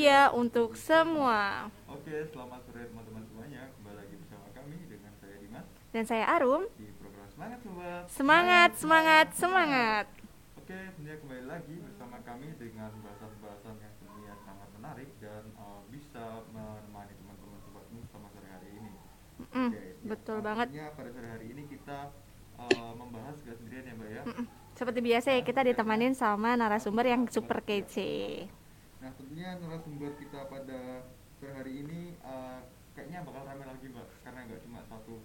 Muhammadiyah untuk semua. Oke, selamat sore teman-teman semuanya. Kembali lagi bersama kami dengan saya Dimas Dan saya Arum. di program Semangat Sobat. Semangat, semangat, semangat. Oke, tentunya kembali lagi bersama kami dengan bahasan-bahasan yang tentunya sangat menarik dan uh, bisa menemani teman-teman sobatmu selama sore hari ini. Mm, Oke, ya, betul nah, banget. pada sore hari ini kita uh, membahas gak sendirian ya Mbak ya. Seperti biasa ya kita ditemanin sama narasumber yang super kece. Tentunya narasumber kita pada sore hari ini uh, kayaknya bakal ramai lagi Mbak karena nggak cuma satu.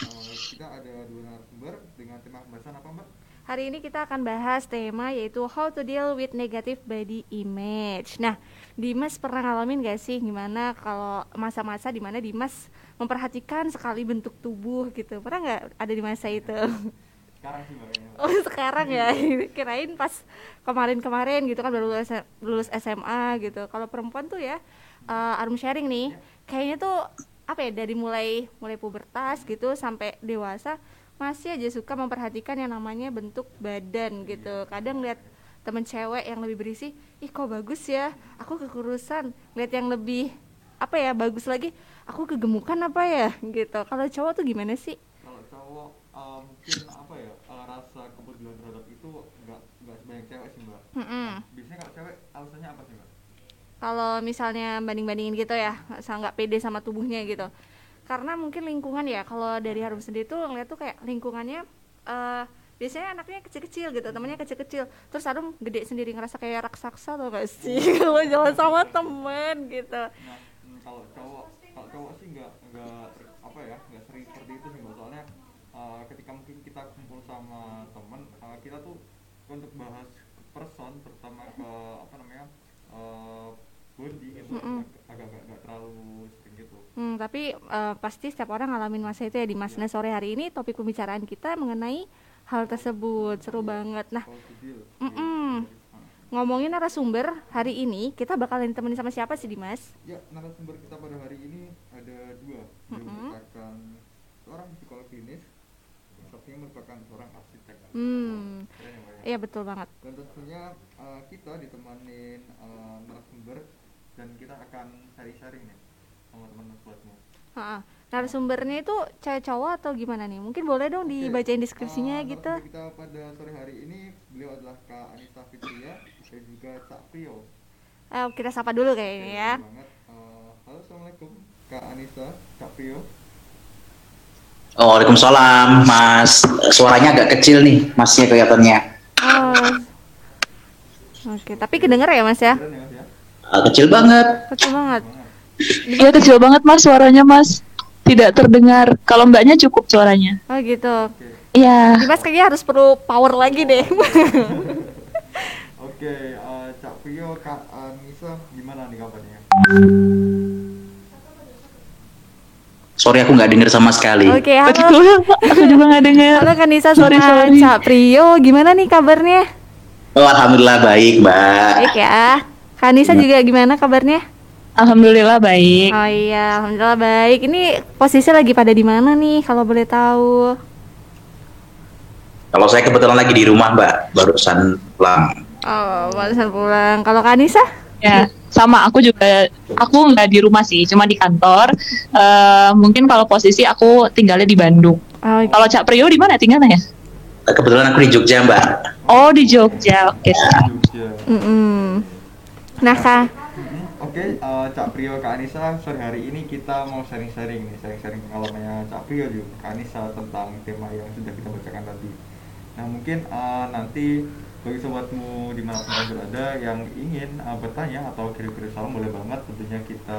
Uh, kita ada dua narasumber dengan tema pembahasan apa Mbak? Hari ini kita akan bahas tema yaitu how to deal with negative body image. Nah, Dimas pernah ngalamin gak sih gimana kalau masa-masa di mana Dimas memperhatikan sekali bentuk tubuh gitu? Pernah nggak ada di masa itu? Sekarang sih. Oh sekarang ya, kirain pas kemarin-kemarin gitu kan baru lulus, SMA gitu. Kalau perempuan tuh ya, uh, Arum sharing nih, kayaknya tuh apa ya dari mulai mulai pubertas gitu sampai dewasa masih aja suka memperhatikan yang namanya bentuk badan gitu. Kadang lihat temen cewek yang lebih berisi, ih kok bagus ya, aku kekurusan. Lihat yang lebih apa ya bagus lagi, aku kegemukan apa ya gitu. Kalau cowok tuh gimana sih? Kalau cowok uh, mungkin apa ya uh, rasa kepedulian terhadap itu nggak nggak sebanyak cewek Mm-mm. Biasanya kalau cewek alasannya apa sih Mbak? kalau misalnya banding-bandingin gitu ya asal nggak pede sama tubuhnya gitu karena mungkin lingkungan ya kalau dari Harum sendiri tuh ngeliat tuh kayak lingkungannya eh biasanya anaknya kecil-kecil gitu temannya kecil-kecil terus Harum gede sendiri ngerasa kayak raksasa atau gak sih kalau jalan sama temen gitu Nah, hmm, kalau cowok kalau cowok sih nggak nggak apa ya nggak sering seperti itu sih Mbak. Soalnya uh, ketika mungkin kita kumpul sama temen uh, kita tuh untuk bahas person terutama ke apa namanya uh, body gitu Mm-mm. agak agak nggak terlalu sering gitu. Hmm, tapi eh, pasti setiap orang ngalamin masa itu ya di Mas. Nah, sore hari ini topik pembicaraan kita mengenai hal tersebut seru banget. Nah. Mm-mm. Uh, ngomongin narasumber hari ini kita bakalan ditemenin sama siapa sih Dimas? Ya, narasumber kita pada hari ini ada dua. Dia Mm-mm. merupakan seorang psikolog klinis, yang satunya merupakan seorang arsitek. Hmm, Ya, ya? iya betul banget. Dan tentunya uh, kita ditemanin uh, narasumber dan kita akan sharing-sharing nih sama teman-teman buatmu. Ha, narasumbernya itu cewek cowok atau gimana nih? Mungkin boleh dong dibacain deskripsinya gitu. narasumber kita pada sore hari ini beliau adalah Kak Anissa Fitria dan juga Cak Prio. Eh, kita sapa dulu kayaknya ya. Banget. Uh, halo, assalamualaikum Kak Anissa, Cak Prio. Oh, Waalaikumsalam, Mas. Suaranya agak kecil nih, Masnya kelihatannya. Oh. Oke, tapi kedenger ya Mas ya? Mas? Ah, kecil banget. Betul banget. Iya kecil banget mas suaranya mas Tidak terdengar Kalau mbaknya cukup suaranya Oh gitu. Oke. Iya Dimas kayaknya harus perlu power lagi deh. Oke, uh, Cak Prio, Kak Anissa gimana nih kabarnya? Sorry aku nggak denger sama sekali. Oke, halo. Betul Aku juga nggak dengar Halo Kanisa Sorry, sama sorry. Cak Prio, gimana nih kabarnya? Oh, Alhamdulillah baik, Mbak. Baik ya. Kanisa juga gimana kabarnya? Alhamdulillah baik Oh iya, alhamdulillah baik. Ini posisi lagi pada di mana nih kalau boleh tahu? Kalau saya kebetulan lagi di rumah, Mbak. Barusan pulang. Oh, barusan pulang. Kalau Kanisa? Ya sama aku juga Aku nggak di rumah sih Cuma di kantor Eh, Mungkin kalau posisi aku tinggalnya di Bandung Oh, Kalau Cak Prio di mana tinggalnya ya? Eh, Kebetulan aku di Jogja, Mbak. Oh di Jogja Oke Jogja. mm-mm. Nah, Kak. Mhm. Oke, eh, Cak Prio, Kak Anissa, sore hari ini kita mau sharing-sharing nih, sharing-sharing pengalamannya Cak Prio juga, Kak Anissa tentang tema yang sudah kita bacakan tadi. Nah mungkin eh, nanti bagi sobatmu di mana pun kalian berada yang ingin eh, bertanya atau kirim-kirim salam boleh banget, tentunya kita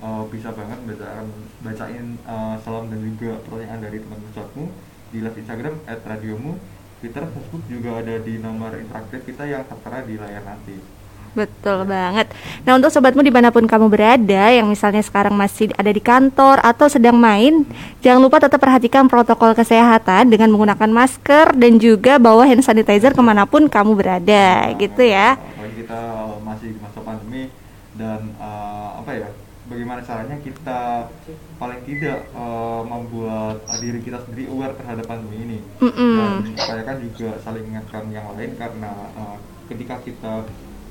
eh, bisa banget bacain, bacain eh, salam dan juga pertanyaan dari teman-teman sobatmu di live Instagram @radiomu, Twitter, Facebook juga ada di nomor interaktif kita yang tertera di layar nanti. Betul banget. Nah untuk sobatmu di mana pun kamu berada yang misalnya sekarang masih ada di kantor atau sedang main Jangan lupa tetap perhatikan protokol kesehatan dengan menggunakan masker dan juga bawa hand sanitizer ke mana pun kamu berada gitu ya apalagi kita masih di masa pandemi dan uh, apa ya bagaimana caranya kita paling tidak eh, membuat diri kita sendiri aware terhadap pandemi ini Mm-mm. dan upayakan juga saling mengingatkan yang lain karena eh, ketika kita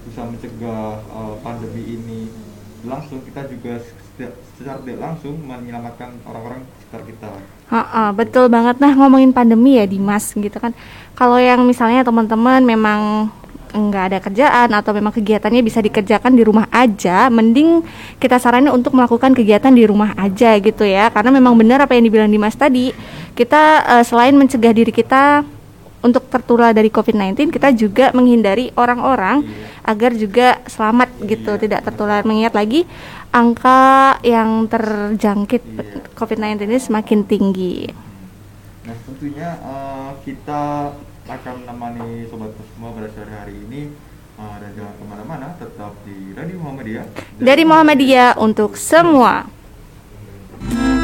bisa mencegah eh, pandemi ini langsung kita juga secara tidak langsung menyelamatkan orang-orang sekitar kita Ha-ha, betul banget. Nah, ngomongin pandemi ya Dimas gitu kan. Kalau yang misalnya teman-teman memang nggak ada kerjaan atau memang kegiatannya bisa dikerjakan di rumah aja, mending kita saranin untuk melakukan kegiatan di rumah aja gitu ya. Karena memang benar apa yang dibilang Dimas tadi, kita eh, selain mencegah diri kita untuk tertular dari COVID-19, kita juga menghindari orang-orang agar juga selamat gitu, tidak tertular. Mengingat lagi angka yang terjangkit Iya. COVID-19 ini semakin tinggi. Nah tentunya eh, kita akan menemani sobat semua pada sore hari ini eh, dan jangan ke mana-mana tetap di Radio Muhammadiyah Dari Muhammadiyah untuk semua. jalan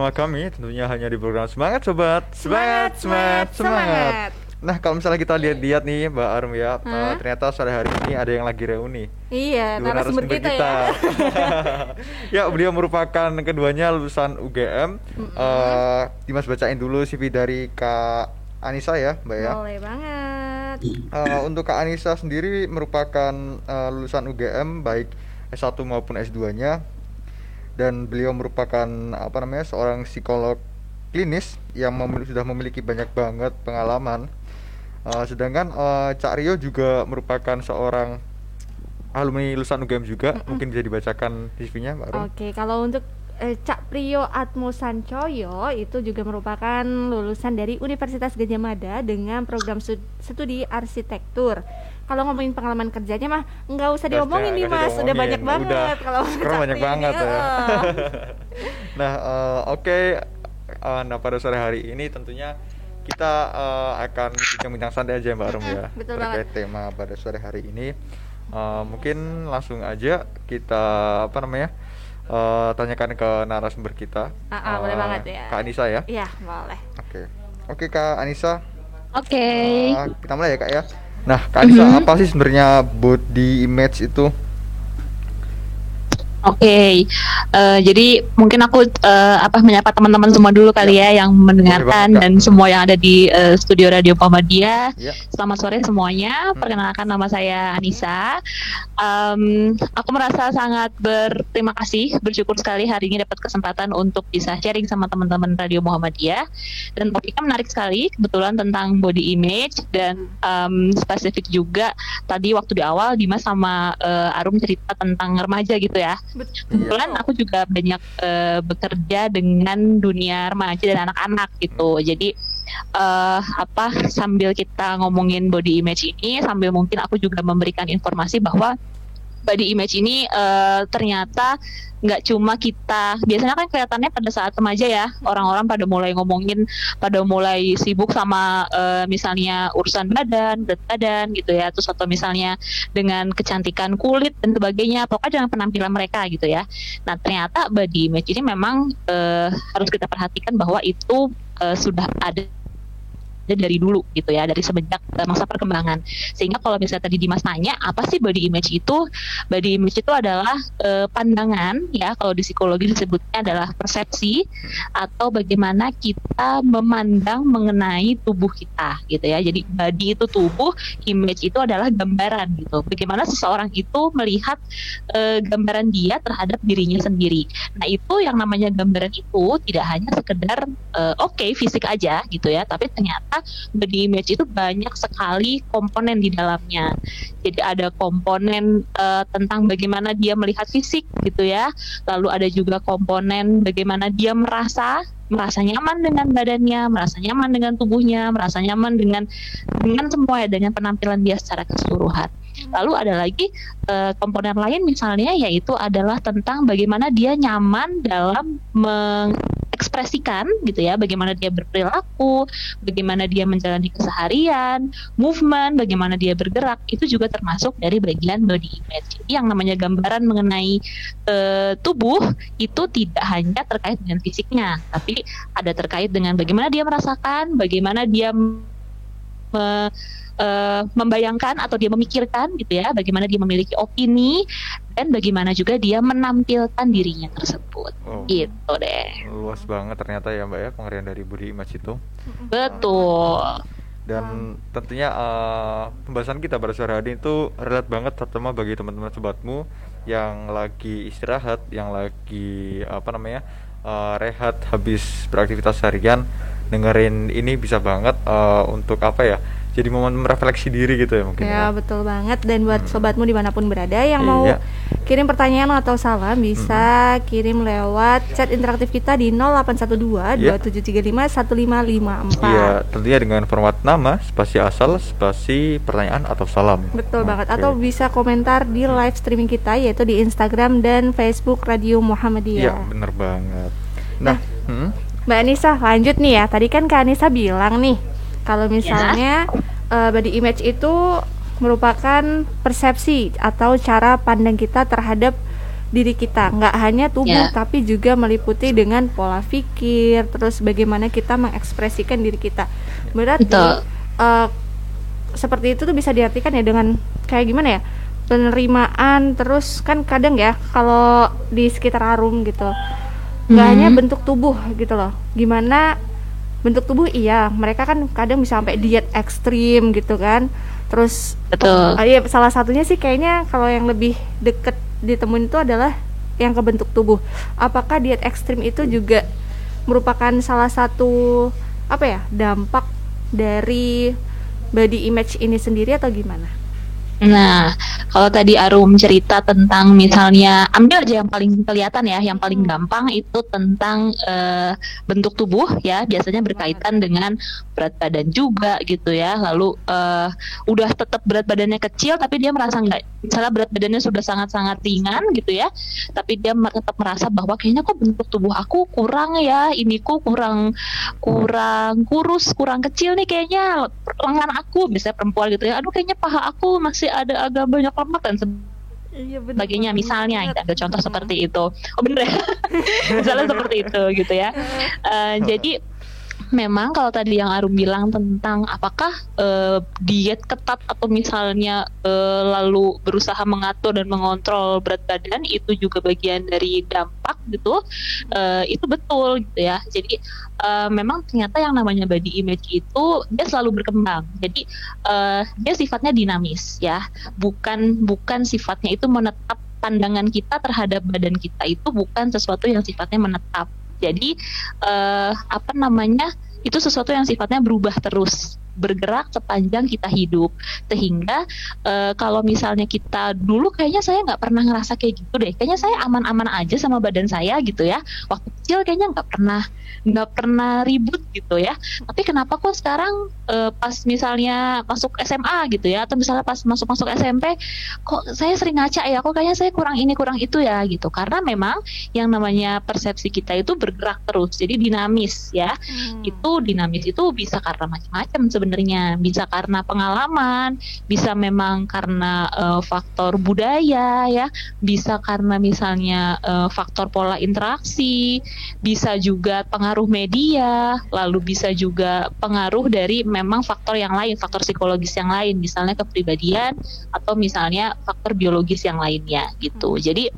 bersama kami tentunya hanya di program Semangat Sobat. Semangat, semangat, semangat. Nah, kalau misalnya kita lihat-lihat nih Mbak Arum ya, eh, Hah? ternyata sore hari ini ada yang lagi reuni. Iya, narasumber kita, ya. ya, beliau merupakan keduanya lulusan UGM. Eh, Dimas bacain dulu CV dari Kak Anissa ya, Mbak ya. Boleh banget. Eh, untuk Kak Anissa sendiri merupakan eh, lulusan UGM baik S1 maupun S2-nya dan beliau merupakan apa namanya seorang psikolog klinis yang memil- sudah memiliki banyak banget pengalaman. Eh, sedangkan eh, Cak Rio juga merupakan seorang alumni lulusan UGM juga, mungkin bisa dibacakan CV-nya, Mbak. Oke, kalau untuk eh, Cak Priyo Atmo Sancoyo itu juga merupakan lulusan dari Universitas Gajah Mada dengan program stud- studi arsitektur. Kalau ngomongin pengalaman kerjanya mah nggak usah diomongin nih mas, udah banyak banget. Udah, Kalau banyak banget ya. nah, eh, oke. Eh, nah, pada sore hari ini tentunya kita eh, akan bincang-bincang santai aja Mbak Rum ya betul terkait banget. tema pada sore hari ini. Eh, mungkin langsung aja kita apa namanya eh, tanyakan ke narasumber kita. Ah, ah, boleh Eh, banget ya. Kak Anissa ya. Iya, boleh. Oke, oke Kak Anissa. Oke. eh, kita mulai ya Kak ya. Nah, Kak Anissa Mhm. apa sih sebenarnya body image itu? Oke, eh, jadi mungkin aku eh, apa menyapa teman-teman semua dulu kali ya, yang mendengarkan Kak. dan semua yang ada di eh, studio Radio Muhammadiyah. Ya. Selamat sore semuanya. Perkenalkan nama saya Anissa. Em, aku merasa sangat berterima kasih, bersyukur sekali hari ini dapat kesempatan untuk bisa sharing sama teman-teman Radio Muhammadiyah. Dan topiknya menarik sekali, kebetulan tentang body image dan em, spesifik juga tadi waktu di awal Dimas sama eh, Arum cerita tentang remaja gitu ya. Kebetulan aku juga banyak eh, bekerja dengan dunia remaja dan anak-anak gitu. Jadi eh apa sambil kita ngomongin body image ini, sambil mungkin aku juga memberikan informasi bahwa body image ini eh, ternyata nggak cuma kita. Biasanya kan kelihatannya pada saat remaja ya orang-orang pada mulai ngomongin pada mulai sibuk sama eh, misalnya urusan badan berat badan gitu ya. Terus atau misalnya dengan kecantikan kulit dan sebagainya pokoknya dengan penampilan mereka gitu ya. Nah ternyata body image ini memang eh, harus kita perhatikan bahwa itu eh, sudah ada dari dulu gitu ya dari semenjak eh, masa perkembangan. Sehingga kalau misalnya tadi Dimas nanya apa sih body image itu? Body image itu adalah eh, pandangan ya kalau di psikologi disebutnya adalah persepsi atau bagaimana kita memandang mengenai tubuh kita gitu ya. Jadi body itu tubuh image itu adalah gambaran gitu. Bagaimana seseorang itu melihat eh, gambaran dia terhadap dirinya sendiri. Nah itu yang namanya gambaran itu tidak hanya sekedar eh, oke fisik aja gitu ya tapi ternyata body image itu banyak sekali komponen di dalamnya. Jadi ada komponen eh, tentang bagaimana dia melihat fisik gitu ya. Lalu ada juga komponen bagaimana dia merasa merasa nyaman dengan badannya, merasa nyaman dengan tubuhnya, merasa nyaman dengan dengan semua ya dengan penampilan dia secara keseluruhan. Lalu ada lagi eh, komponen lain misalnya yaitu adalah tentang bagaimana dia nyaman dalam mengekspresikan gitu ya, bagaimana dia berperilaku, bagaimana dia menjalani keseharian, movement, bagaimana dia bergerak itu juga termasuk dari bagian body image. Jadi yang namanya gambaran mengenai eh, tubuh itu tidak hanya terkait dengan fisiknya, tapi ada terkait dengan bagaimana dia merasakan, bagaimana dia me- eh, membayangkan atau dia memikirkan gitu ya, bagaimana dia memiliki opini dan bagaimana juga dia menampilkan dirinya tersebut. Oh. Gitu deh. Luas banget ternyata ya Mbak ya pengertian dari body image itu. Betul. Dan tentunya eh, pembahasan kita pada sore hari itu relate banget terutama bagi teman-teman sobatmu yang lagi istirahat, yang lagi apa namanya eh, rehat habis beraktivitas harian dengerin ini bisa banget eh, untuk apa ya? Jadi momen refleksi diri gitu ya mungkin. Ya ya. betul banget dan buat Hmm. sobatmu di mana pun berada yang mau Iya. kirim pertanyaan atau salam bisa kirim lewat chat interaktif kita di 0812 Iya. 2735 1554. Iya, tentunya dengan format nama, spasi asal, spasi pertanyaan atau salam. Betul banget Oke. atau bisa komentar di live streaming kita yaitu di Instagram dan Facebook Radio Iya, Muhammadiyah. bener banget. Nah, hmm, Mbak Anissa lanjut nih ya. Tadi kan Kak Anissa bilang nih kalau misalnya eh, body image itu merupakan persepsi atau cara pandang kita terhadap diri kita. Nggak hanya tubuh Ya. tapi juga meliputi dengan pola pikir, terus bagaimana kita mengekspresikan diri kita. Berarti Betul. eh, seperti itu tuh bisa diartikan ya dengan kayak gimana ya? penerimaan terus kan kadang ya kalau di sekitar Arum gitu nggak Hmm. hanya bentuk tubuh gitu loh. Gimana bentuk tubuh? Iya mereka kan kadang bisa sampai diet ekstrim gitu kan. Terus Betul. ah, iya salah satunya sih kayaknya kalau yang lebih deket ditemuin itu adalah yang ke bentuk tubuh. Apakah diet ekstrim itu juga merupakan salah satu apa ya dampak dari body image ini sendiri atau gimana Nah, kalau tadi Arum cerita tentang misalnya ambil aja yang paling kelihatan ya, yang paling Hmm. gampang itu tentang eh, bentuk tubuh ya, biasanya berkaitan dengan berat badan juga gitu ya. Lalu eh, udah tetap berat badannya kecil tapi dia merasa nggak, misalnya berat badannya sudah sangat-sangat ringan gitu ya, tapi dia tetap merasa bahwa kayaknya kok bentuk tubuh aku kurang ya, ini kok kurang kurang kurus, kurang kecil nih kayaknya lengan aku, biasanya perempuan gitu ya. Aduh kayaknya paha aku masih ada agak banyak lemak dan iya sebagainya misalnya kita ambil contoh seperti itu. Oh bener ya? misalnya seperti itu gitu ya. Eh, jadi memang kalau tadi yang Arum bilang tentang apakah eh, diet ketat atau misalnya eh, lalu berusaha mengatur dan mengontrol berat badan itu juga bagian dari dampak gitu eh, itu betul gitu ya. Jadi eh, memang ternyata yang namanya body image itu dia selalu berkembang. Jadi eh, dia sifatnya dinamis ya. Bukan bukan sifatnya itu menetap pandangan kita terhadap badan kita itu bukan sesuatu yang sifatnya menetap jadi eh, apa namanya itu sesuatu yang sifatnya berubah terus bergerak sepanjang kita hidup. Sehingga eh, kalau misalnya kita dulu kayaknya saya nggak pernah ngerasa kayak gitu deh. Kayaknya saya aman-aman aja sama badan saya gitu ya. Waktu kecil kayaknya nggak pernah nggak pernah ribut gitu ya. Tapi kenapa kok sekarang eh, pas misalnya masuk SMA gitu ya atau misalnya pas masuk masuk SMP kok saya sering ngaca ya kok kayaknya saya kurang ini kurang itu ya gitu. Karena memang yang namanya persepsi kita itu bergerak terus jadi dinamis ya. Hmm. itu dinamis itu bisa karena macam-macam sebenarnya bisa karena pengalaman bisa memang karena eh, faktor budaya ya. Bisa karena misalnya eh, faktor pola interaksi bisa juga pengaruh media lalu bisa juga pengaruh dari memang faktor yang lain faktor psikologis yang lain. Misalnya kepribadian atau misalnya faktor biologis yang lainnya gitu. Jadi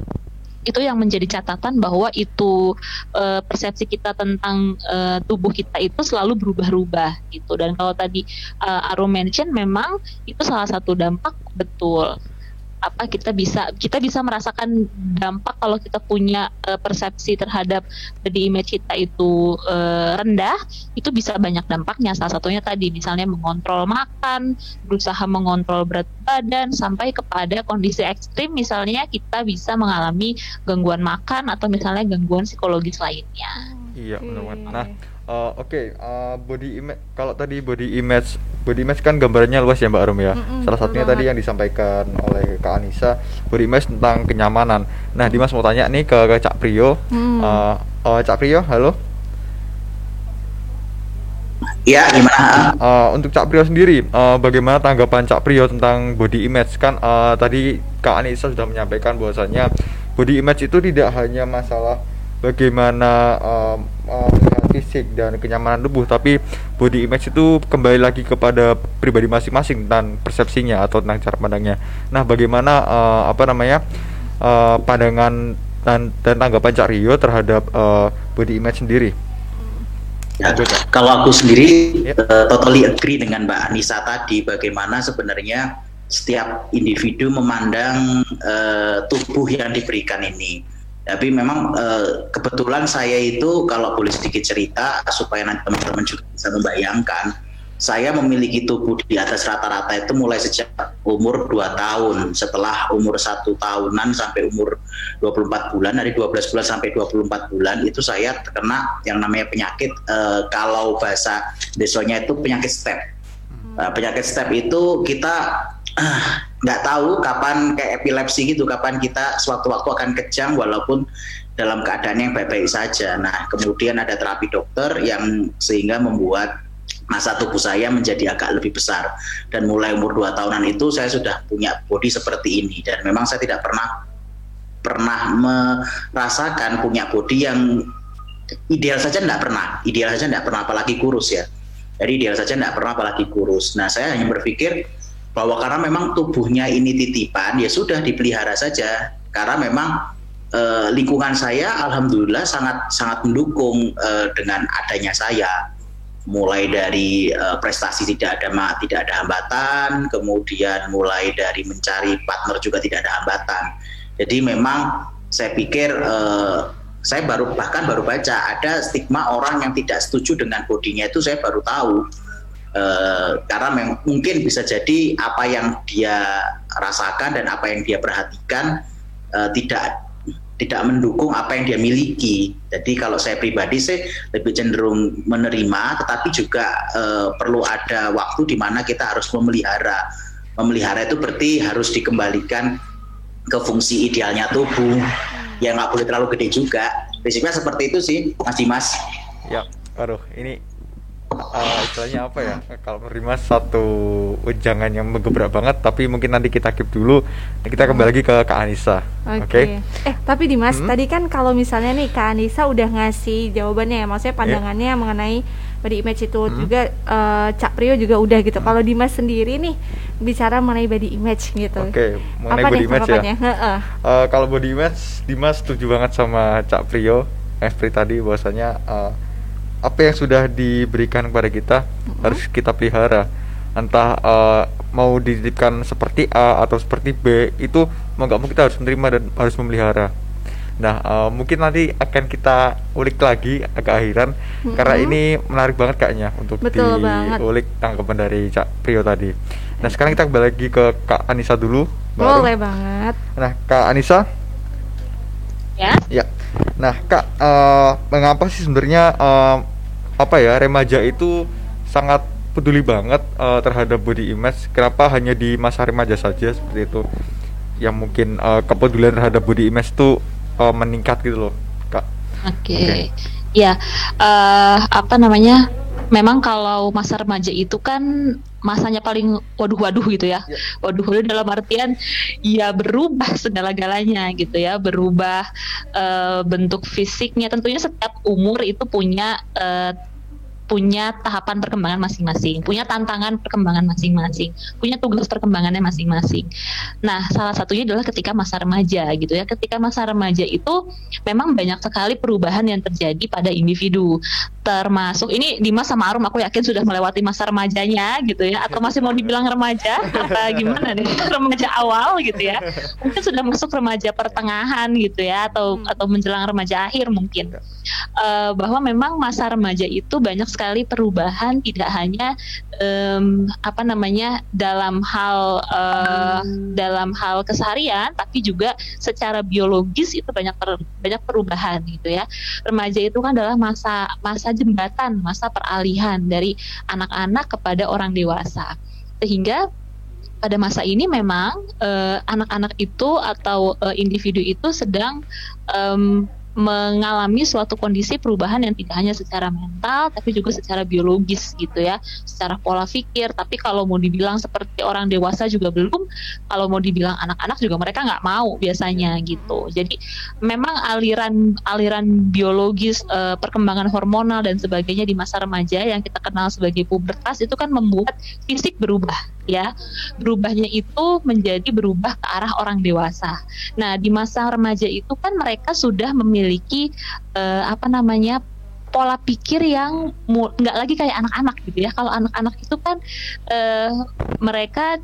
itu yang menjadi catatan bahwa itu eh, persepsi kita tentang eh, tubuh kita itu selalu berubah-ubah gitu. Dan kalau tadi eh, Arum mention memang itu salah satu dampak betul apa kita bisa kita bisa merasakan dampak kalau kita punya eh, persepsi terhadap body image kita itu eh, rendah itu bisa banyak dampaknya. Salah satunya tadi misalnya mengontrol makan berusaha mengontrol berat badan sampai kepada kondisi ekstrim misalnya kita bisa mengalami gangguan makan atau misalnya gangguan psikologis lainnya. Iya, benar banget. Nah, eh, oke, eh, body image kalau tadi body image, body image kan gambarannya luas ya Mbak Arum ya. Mm-mm, Salah satunya tadi banget. yang disampaikan oleh Kak Anissa, body image tentang kenyamanan. Nah, Dimas mau tanya nih ke, ke Cak Prio. Hmm. Eh, eh, Cak Prio, halo. Ya, gimana? Eh, untuk Cak Prio sendiri, eh, bagaimana tanggapan Cak Prio tentang body image? Kan eh, tadi Kak Anissa sudah menyampaikan bahwasanya body image itu tidak hanya masalah bagaimana eh, melihat fisik dan kenyamanan tubuh, tapi body image itu kembali lagi kepada pribadi masing-masing tentang persepsinya atau tentang cara pandangnya. Nah, bagaimana eh, apa namanya eh, pandangan dan, dan tanggapan Cak Rio terhadap eh, body image sendiri? Ya, kalau aku sendiri Ya. eh, totally agree dengan Mbak Anissa tadi bagaimana sebenarnya setiap individu memandang eh, tubuh yang diberikan ini. Tapi memang eh, kebetulan saya itu kalau boleh sedikit cerita supaya nanti teman-teman juga bisa membayangkan, saya memiliki tubuh di atas rata-rata itu mulai sejak umur 2 tahun. Setelah umur satu tahunan sampai umur 24 bulan, dari 12 bulan sampai 24 bulan itu saya terkena yang namanya penyakit eh, kalau bahasa desonya itu penyakit step. Nah, penyakit step itu kita nggak tahu kapan kayak epilepsi gitu, kapan kita suatu-waktu akan kejang walaupun dalam keadaan yang baik-baik saja. Nah, kemudian ada terapi dokter yang sehingga membuat masa tubuh saya menjadi agak lebih besar. Dan mulai umur 2 tahunan itu saya sudah punya body seperti ini. Dan memang saya tidak pernah pernah merasakan punya body yang ideal saja tidak pernah. Ideal saja tidak pernah apalagi kurus ya. Jadi ideal saja tidak pernah apalagi kurus. Nah saya hanya berpikir bahwa karena memang tubuhnya ini titipan ya sudah dipelihara saja. Karena memang eh, lingkungan saya alhamdulillah sangat sangat mendukung eh, dengan adanya saya. Mulai dari eh, prestasi tidak ada ma- tidak ada hambatan kemudian mulai dari mencari partner juga tidak ada hambatan. Jadi memang saya pikir eh, saya baru bahkan baru baca ada stigma orang yang tidak setuju dengan bodinya itu saya baru tahu Eh, karena mem- mungkin bisa jadi apa yang dia rasakan dan apa yang dia perhatikan eh, tidak tidak mendukung apa yang dia miliki. Jadi kalau saya pribadi sih lebih cenderung menerima, tetapi juga eh, perlu ada waktu di mana kita harus memelihara. Memelihara itu berarti harus dikembalikan ke fungsi idealnya tubuh, yang nggak boleh terlalu gede juga. Prinsipnya seperti itu sih, Mas Dimas. Ya, aduh, ini eh, istilahnya apa ya? Kalau menerima satu ujangan yang menggebrak banget, tapi mungkin nanti kita keep dulu. Kita kembali lagi ke Kak Anissa. Oke. Oke. Eh, tapi Dimas, Hmm? tadi kan kalau misalnya nih Kak Anissa udah ngasih jawabannya ya, maksudnya pandangannya mengenai body image itu Hmm. juga eh, Cak Prio juga udah gitu. Kalau Dimas sendiri nih bicara mengenai body image gitu. Oke, mengenai Apa body nih image ya. Eh, kalau body image, Dimas setuju banget sama Cak Prio, Espri tadi bahwasanya eh, apa yang sudah diberikan kepada kita harus kita pelihara. Entah eh, mau dititipkan seperti A atau seperti B, itu mau nggak mau kita harus menerima dan harus memelihara. Nah, eh, mungkin nanti akan kita ulik lagi agak akhiran karena Mm-mm. ini menarik banget kayaknya untuk Betul banget. diulik tanggapan dari Cak Prio tadi. Nah, sekarang kita kembali lagi ke Kak Anissa dulu. Mbak Arum. Boleh banget. Nah, Kak Anissa, Ya. ya. Nah, Kak, eh, mengapa sih sebenarnya eh, apa ya remaja itu sangat peduli banget eh, terhadap body image? Kenapa hanya di masa remaja saja seperti itu? Yang mungkin eh, kepedulian terhadap body image itu eh, meningkat gitu loh, Kak. Oke. Oke. Ya, eh, apa namanya? Memang kalau masa remaja itu kan masanya paling waduh-waduh gitu ya. Ya. Waduh-waduh dalam artian ya berubah segala-galanya gitu ya, berubah eh, bentuk fisiknya. Tentunya setiap umur itu punya eh, punya tahapan perkembangan masing-masing, punya tantangan perkembangan masing-masing, punya tugas perkembangannya masing-masing. Nah, salah satunya adalah ketika masa remaja gitu ya. Ketika masa remaja itu memang banyak sekali perubahan yang terjadi pada individu. Termasuk ini Dimas sama Arum aku yakin sudah melewati masa remajanya gitu ya atau masih mau dibilang remaja apa gimana nih? remaja awal gitu ya. Mungkin sudah masuk remaja pertengahan gitu ya atau atau menjelang remaja akhir mungkin. Eh, bahwa memang masa remaja itu banyak sekali perubahan tidak hanya em, apa namanya dalam hal eh, dalam hal keseharian tapi juga secara biologis itu banyak per- banyak perubahan gitu ya. Remaja itu kan adalah masa masa jembatan masa peralihan dari anak-anak kepada orang dewasa. Sehingga pada masa ini memang eh, anak-anak itu atau eh, individu itu sedang em, mengalami suatu kondisi perubahan yang tidak hanya secara mental tapi juga secara biologis gitu ya. Secara pola pikir. Tapi kalau mau dibilang seperti orang dewasa juga belum kalau mau dibilang anak-anak juga mereka nggak mau biasanya gitu. Jadi memang aliran aliran biologis eh, perkembangan hormonal dan sebagainya di masa remaja yang kita kenal sebagai pubertas itu kan membuat fisik berubah ya berubahnya itu menjadi berubah ke arah orang dewasa. Nah di masa remaja itu kan mereka sudah memiliki eh, apa namanya pola pikir yang nggak lagi kayak anak-anak gitu ya. Kalau anak-anak itu kan eh, mereka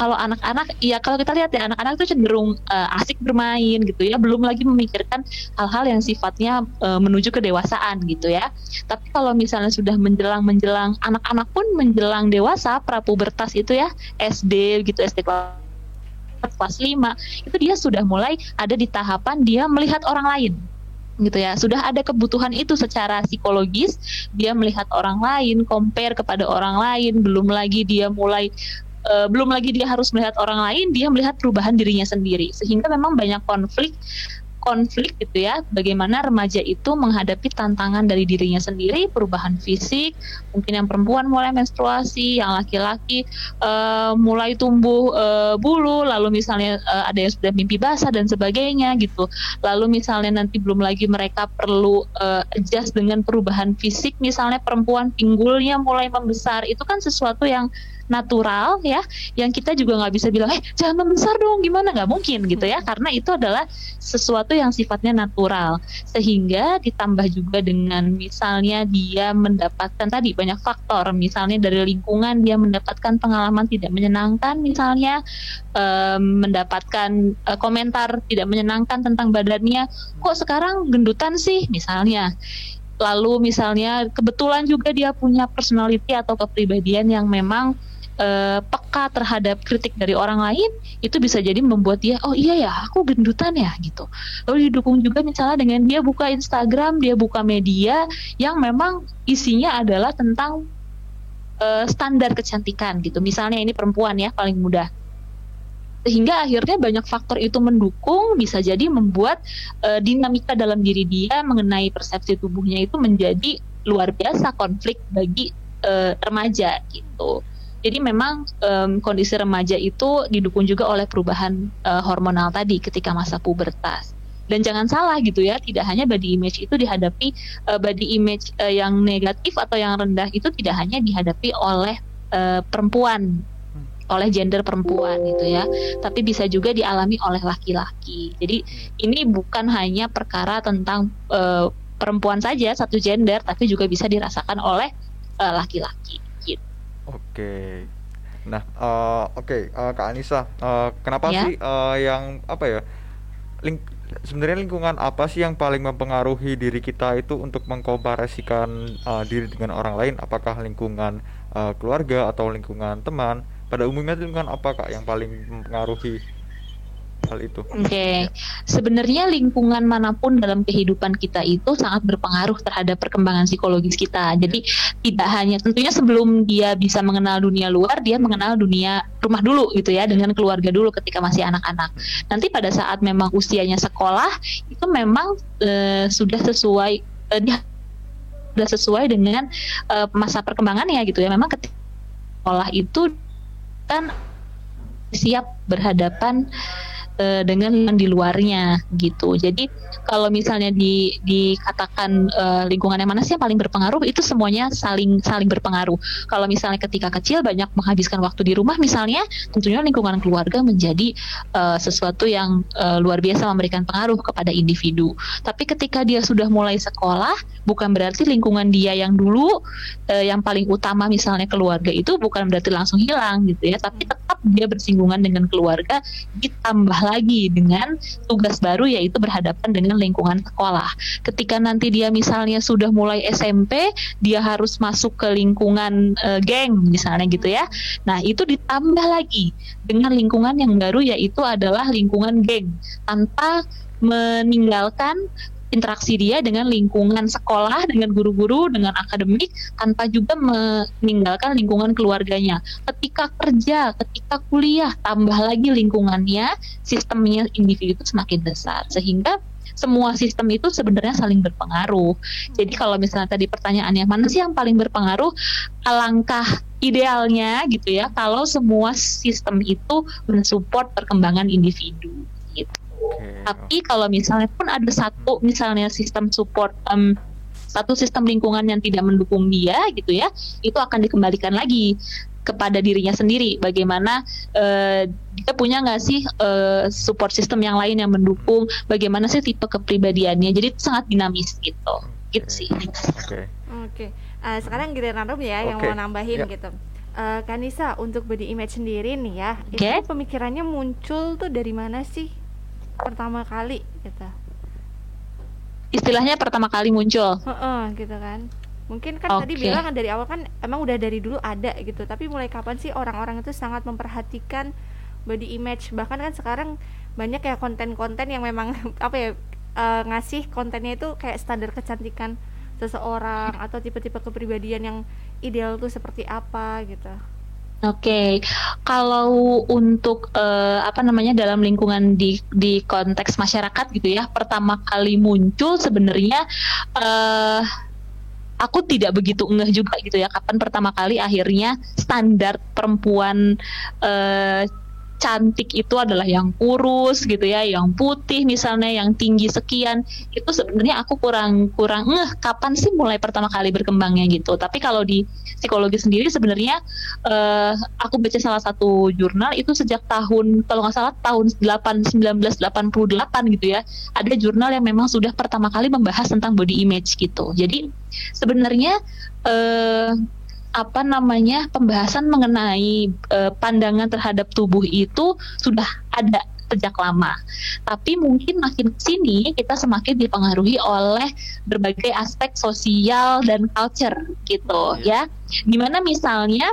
kalau anak-anak ya kalau kita lihat ya anak-anak itu cenderung eh, asik bermain gitu ya. Belum lagi memikirkan hal-hal yang sifatnya eh, menuju kedewasaan gitu ya. Tapi kalau misalnya sudah menjelang menjelang anak-anak pun menjelang dewasa prapubertas itu ya SD gitu SD kelas kelas 5 itu dia sudah mulai ada di tahapan dia melihat orang lain gitu ya. Sudah ada kebutuhan itu secara psikologis dia melihat orang lain compare kepada orang lain belum lagi dia mulai eh, belum lagi dia harus melihat orang lain dia melihat perubahan dirinya sendiri. Sehingga memang banyak konflik konflik gitu ya bagaimana remaja itu menghadapi tantangan dari dirinya sendiri perubahan fisik mungkin yang perempuan mulai menstruasi yang laki-laki eh, mulai tumbuh eh, bulu lalu misalnya eh, ada yang sudah mimpi basah dan sebagainya gitu. Lalu misalnya nanti belum lagi mereka perlu eh, adjust dengan perubahan fisik misalnya perempuan pinggulnya mulai membesar itu kan sesuatu yang natural ya yang kita juga nggak bisa bilang eh jangan membesar dong gimana? Nggak mungkin gitu ya karena itu adalah sesuatu yang sifatnya natural. Sehingga ditambah juga dengan misalnya dia mendapatkan tadi banyak faktor. Misalnya dari lingkungan dia mendapatkan pengalaman tidak menyenangkan misalnya em, mendapatkan eh, komentar tidak menyenangkan tentang badannya. Kok sekarang gendutan sih? Misalnya. Lalu misalnya kebetulan juga dia punya personality atau kepribadian yang memang eh, peka terhadap kritik dari orang lain itu bisa jadi membuat dia oh iya ya aku gendutan ya gitu. Lalu didukung juga misalnya dengan dia buka Instagram dia buka media yang memang isinya adalah tentang eh, standar kecantikan gitu. Misalnya ini perempuan ya paling mudah sehingga akhirnya banyak faktor itu mendukung bisa jadi membuat eh, dinamika dalam diri dia mengenai persepsi tubuhnya itu menjadi luar biasa konflik bagi eh, remaja gitu. Jadi memang em, kondisi remaja itu didukung juga oleh perubahan eh, hormonal tadi ketika masa pubertas. Dan jangan salah gitu ya, tidak hanya body image itu dihadapi eh, body image eh, yang negatif atau yang rendah itu tidak hanya dihadapi oleh eh, perempuan oleh gender perempuan gitu ya, tapi bisa juga dialami oleh laki-laki. Jadi ini bukan hanya perkara tentang eh, perempuan saja satu gender, tapi juga bisa dirasakan oleh eh, laki-laki. Gitu. Oke. Nah, eh, oke, eh, Kak Anissa, eh, kenapa Ya. sih eh, yang apa ya ling- sebenarnya lingkungan apa sih yang paling mempengaruhi diri kita itu untuk mengkomparasikan uh, diri dengan orang lain? Apakah lingkungan uh, keluarga atau lingkungan teman? Pada umumnya lingkungan apa kak yang paling mempengaruhi hal itu? Oke, sebenarnya lingkungan mana pun dalam kehidupan kita itu sangat berpengaruh terhadap perkembangan psikologis kita. Jadi tidak hanya tentunya sebelum dia bisa mengenal dunia luar, dia mengenal dunia rumah dulu gitu ya dengan keluarga dulu ketika masih anak-anak. Nanti pada saat memang usianya sekolah itu memang eh, sudah sesuai eh, dia sudah sesuai dengan eh, masa perkembangannya gitu ya. Memang ketika sekolah itu kan siap berhadapan eh, dengan yang di luarnya gitu. Jadi kalau misalnya di dikatakan eh, lingkungan yang mana sih yang paling berpengaruh itu semuanya saling saling berpengaruh. Kalau misalnya ketika kecil banyak menghabiskan waktu di rumah misalnya, tentunya lingkungan keluarga menjadi eh, sesuatu yang eh, luar biasa memberikan pengaruh kepada individu. Tapi ketika dia sudah mulai sekolah, bukan berarti lingkungan dia yang dulu eh, yang paling utama misalnya keluarga itu bukan berarti langsung hilang gitu ya, tapi tetap dia bersinggungan dengan keluarga ditambah lagi dengan tugas baru yaitu berhadapan dengan lingkungan sekolah. Ketika nanti dia misalnya sudah mulai SMP, dia harus masuk ke lingkungan eh, geng misalnya gitu ya. Nah, itu ditambah lagi dengan lingkungan yang baru yaitu adalah lingkungan geng tanpa meninggalkan interaksi dia dengan lingkungan sekolah, dengan guru-guru, dengan akademik, tanpa juga meninggalkan lingkungan keluarganya. Ketika kerja, ketika kuliah, tambah lagi lingkungannya, sistemnya individu itu semakin besar. Sehingga semua sistem itu sebenarnya saling berpengaruh. Jadi kalau misalnya tadi pertanyaannya mana sih yang paling berpengaruh, alangkah idealnya gitu ya kalau semua sistem itu mensupport perkembangan individu gitu. Oke. Tapi kalau misalnya pun ada satu misalnya sistem support em, satu sistem lingkungan yang tidak mendukung dia gitu ya, itu akan dikembalikan lagi kepada dirinya sendiri. Bagaimana eh, dia punya nggak sih eh, support system yang lain yang mendukung? Bagaimana sih tipe kepribadiannya? Jadi itu sangat dinamis gitu. Gitu sih. Oke. Oke, Eh, sekarang giliran Rum ya yang Oke, mau nambahin ya. gitu. Eh, Kanisa untuk body image sendiri nih ya, Oke. itu pemikirannya muncul tuh dari mana sih pertama kali gitu? Istilahnya pertama kali muncul. Heeh, gitu kan. Mungkin kan tadi Oke. bilang kan dari awal kan emang udah dari dulu ada gitu, tapi mulai kapan sih orang-orang itu sangat memperhatikan body image? Bahkan kan sekarang banyak ya konten-konten yang memang apa ya eh, ngasih kontennya itu kayak standar kecantikan seseorang atau tipe-tipe kepribadian yang ideal tuh seperti apa gitu. Oke, kalau untuk eh, apa namanya dalam lingkungan di di konteks masyarakat gitu ya, pertama kali muncul sebenarnya eh aku tidak begitu ngeh juga gitu ya, kapan pertama kali akhirnya standar perempuan eh cantik itu adalah yang kurus gitu ya, yang putih misalnya, yang tinggi sekian, itu sebenarnya aku kurang kurang ngeh kapan sih mulai pertama kali berkembangnya gitu. Tapi kalau di psikologi sendiri sebenarnya eh, aku baca salah satu jurnal itu sejak tahun kalau nggak salah tahun 8 1988 gitu ya ada jurnal yang memang sudah pertama kali membahas tentang body image gitu jadi sebenarnya eh, apa namanya pembahasan mengenai eh, pandangan terhadap tubuh itu sudah ada sejak lama. Tapi mungkin makin sini kita semakin dipengaruhi oleh berbagai aspek sosial dan culture gitu ya. Di mana misalnya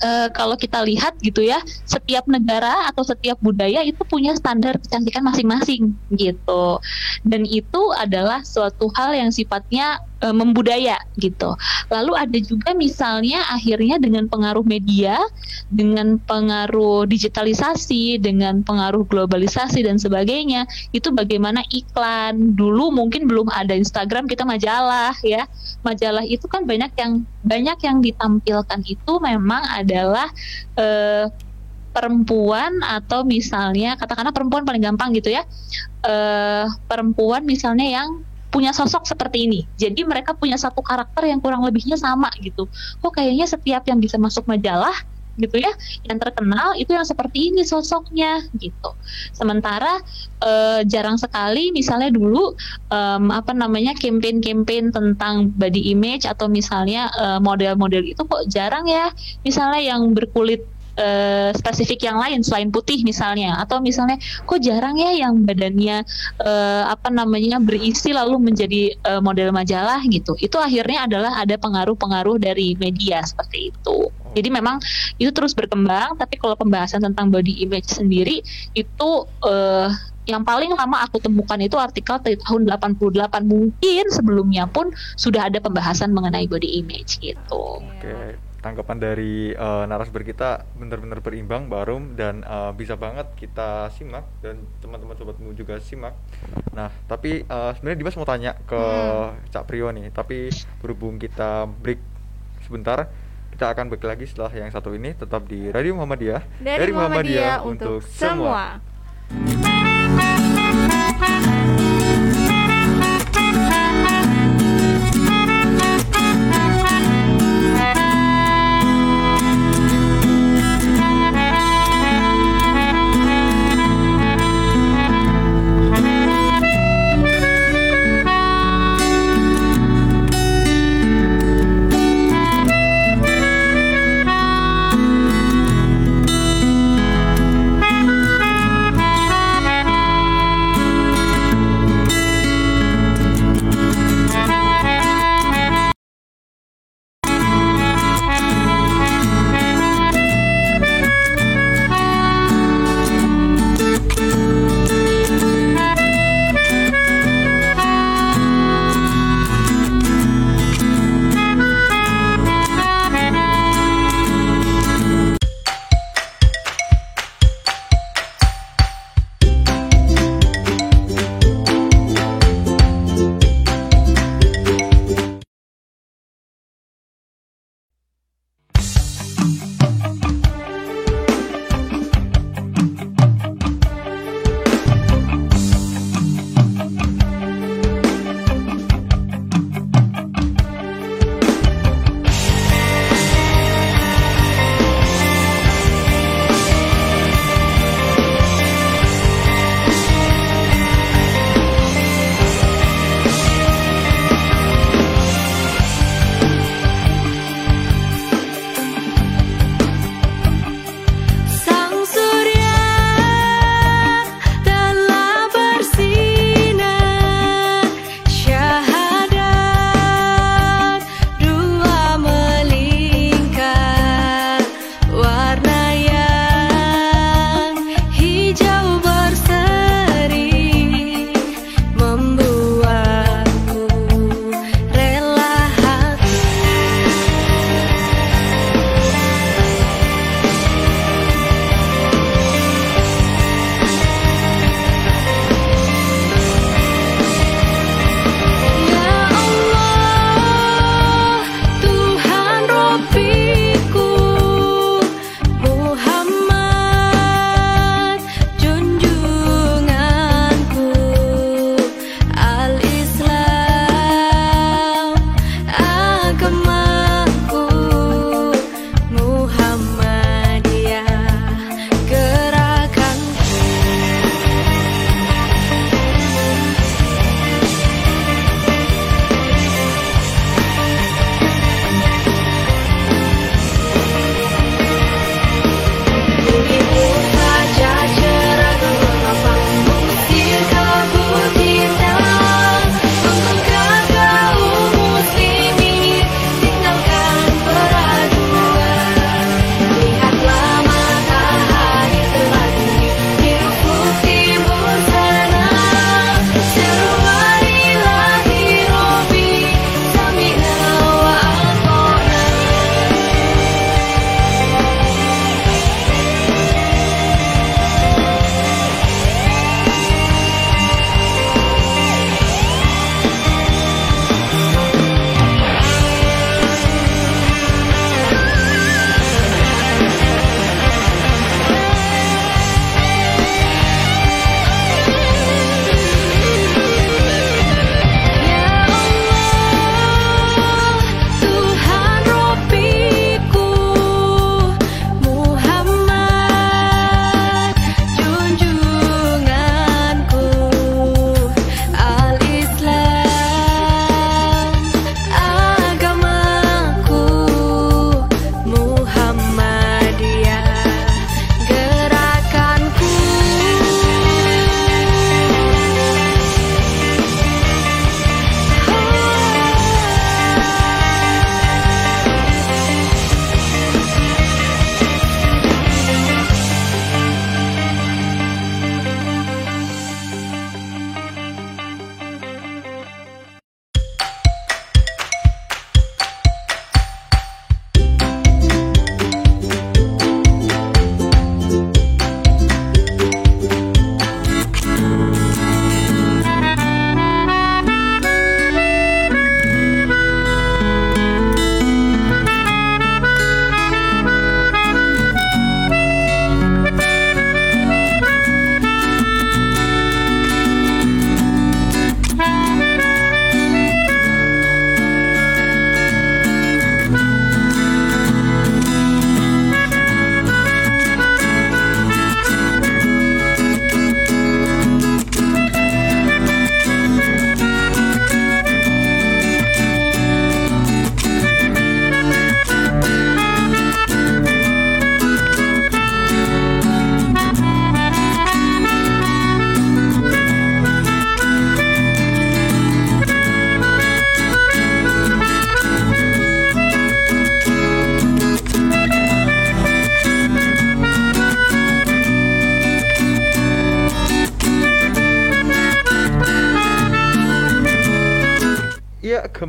eh, kalau kita lihat gitu ya, setiap negara atau setiap budaya itu punya standar kecantikan masing-masing gitu. Dan itu adalah suatu hal yang sifatnya eh, membudaya gitu. Lalu ada juga misalnya akhirnya dengan pengaruh media, dengan pengaruh digitalisasi, dengan pengaruh globalisasi dan sebagainya, itu bagaimana iklan dulu mungkin belum ada Instagram kita majalah ya. Majalah itu kan banyak yang banyak yang ditampilkan itu memang adalah eh, perempuan atau misalnya katakanlah perempuan paling gampang gitu ya eh perempuan misalnya yang punya sosok seperti ini. Jadi mereka punya satu karakter yang kurang lebihnya sama gitu. Kok kayaknya setiap yang bisa masuk majalah gitu ya yang terkenal itu yang seperti ini sosoknya gitu. Sementara eh, jarang sekali misalnya dulu em, apa namanya campaign-campaign tentang body image atau misalnya eh, model-model itu kok jarang ya. Misalnya yang berkulit eh, spesifik yang lain selain putih misalnya. Atau misalnya kok jarang ya yang badannya eh, apa namanya berisi lalu menjadi eh, model majalah gitu. Itu akhirnya adalah ada pengaruh-pengaruh dari media seperti itu. Jadi memang itu terus berkembang tapi kalau pembahasan tentang body image sendiri itu eh, yang paling lama aku temukan itu artikel dari tahun 88 mungkin sebelumnya pun sudah ada pembahasan mengenai body image gitu. Oke, tanggapan dari eh, narasumber kita benar-benar berimbang, Barum dan eh, bisa banget kita simak dan teman-teman sobatmu juga simak. Nah, tapi eh, sebenarnya Dimas mau tanya ke Cak Prio nih, tapi berhubung kita break sebentar, kita akan balik lagi setelah yang satu ini tetap di Radio Muhammadiyah. Dari Muhammadiyah untuk semua. Thank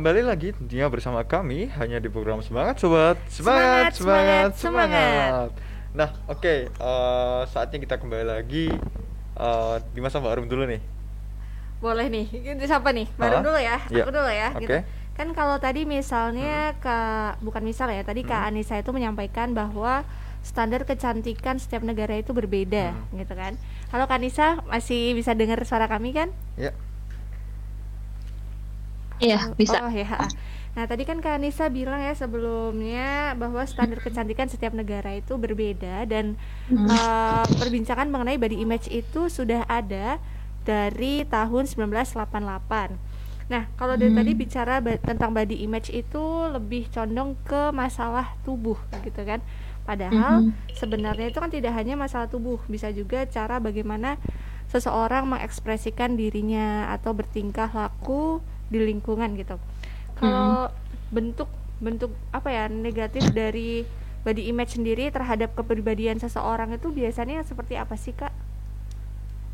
kembali lagi tentunya bersama kami hanya di program Semangat Sobat. Semangat, Semangat, semangat, semangat, semangat. Nah, oke, eh, saatnya kita kembali lagi. Eh, di masa Mbak Arum dulu nih. boleh nih ini siapa nih baru dulu ya aku dulu ya Oke. gitu kan kalau tadi misalnya kak bukan misal ya tadi kak Hmm. Anissa itu menyampaikan bahwa standar kecantikan setiap negara itu berbeda Hmm. gitu kan halo kak Anissa masih bisa dengar suara kami kan Ya. Iya, bisa. Oh ya. Nah tadi kan Kak Anissa bilang ya sebelumnya bahwa standar kecantikan setiap negara itu berbeda dan Hmm. eh, perbincangan mengenai body image itu sudah ada dari tahun 1988. Nah kalau dari Hmm. tadi bicara tentang body image itu lebih condong ke masalah tubuh gitu kan. Padahal Mhm. sebenarnya itu kan tidak hanya masalah tubuh, bisa juga cara bagaimana seseorang mengekspresikan dirinya atau bertingkah laku di lingkungan gitu. Kalau bentuk bentuk apa ya negatif dari body image sendiri terhadap kepribadian seseorang itu biasanya seperti apa sih kak?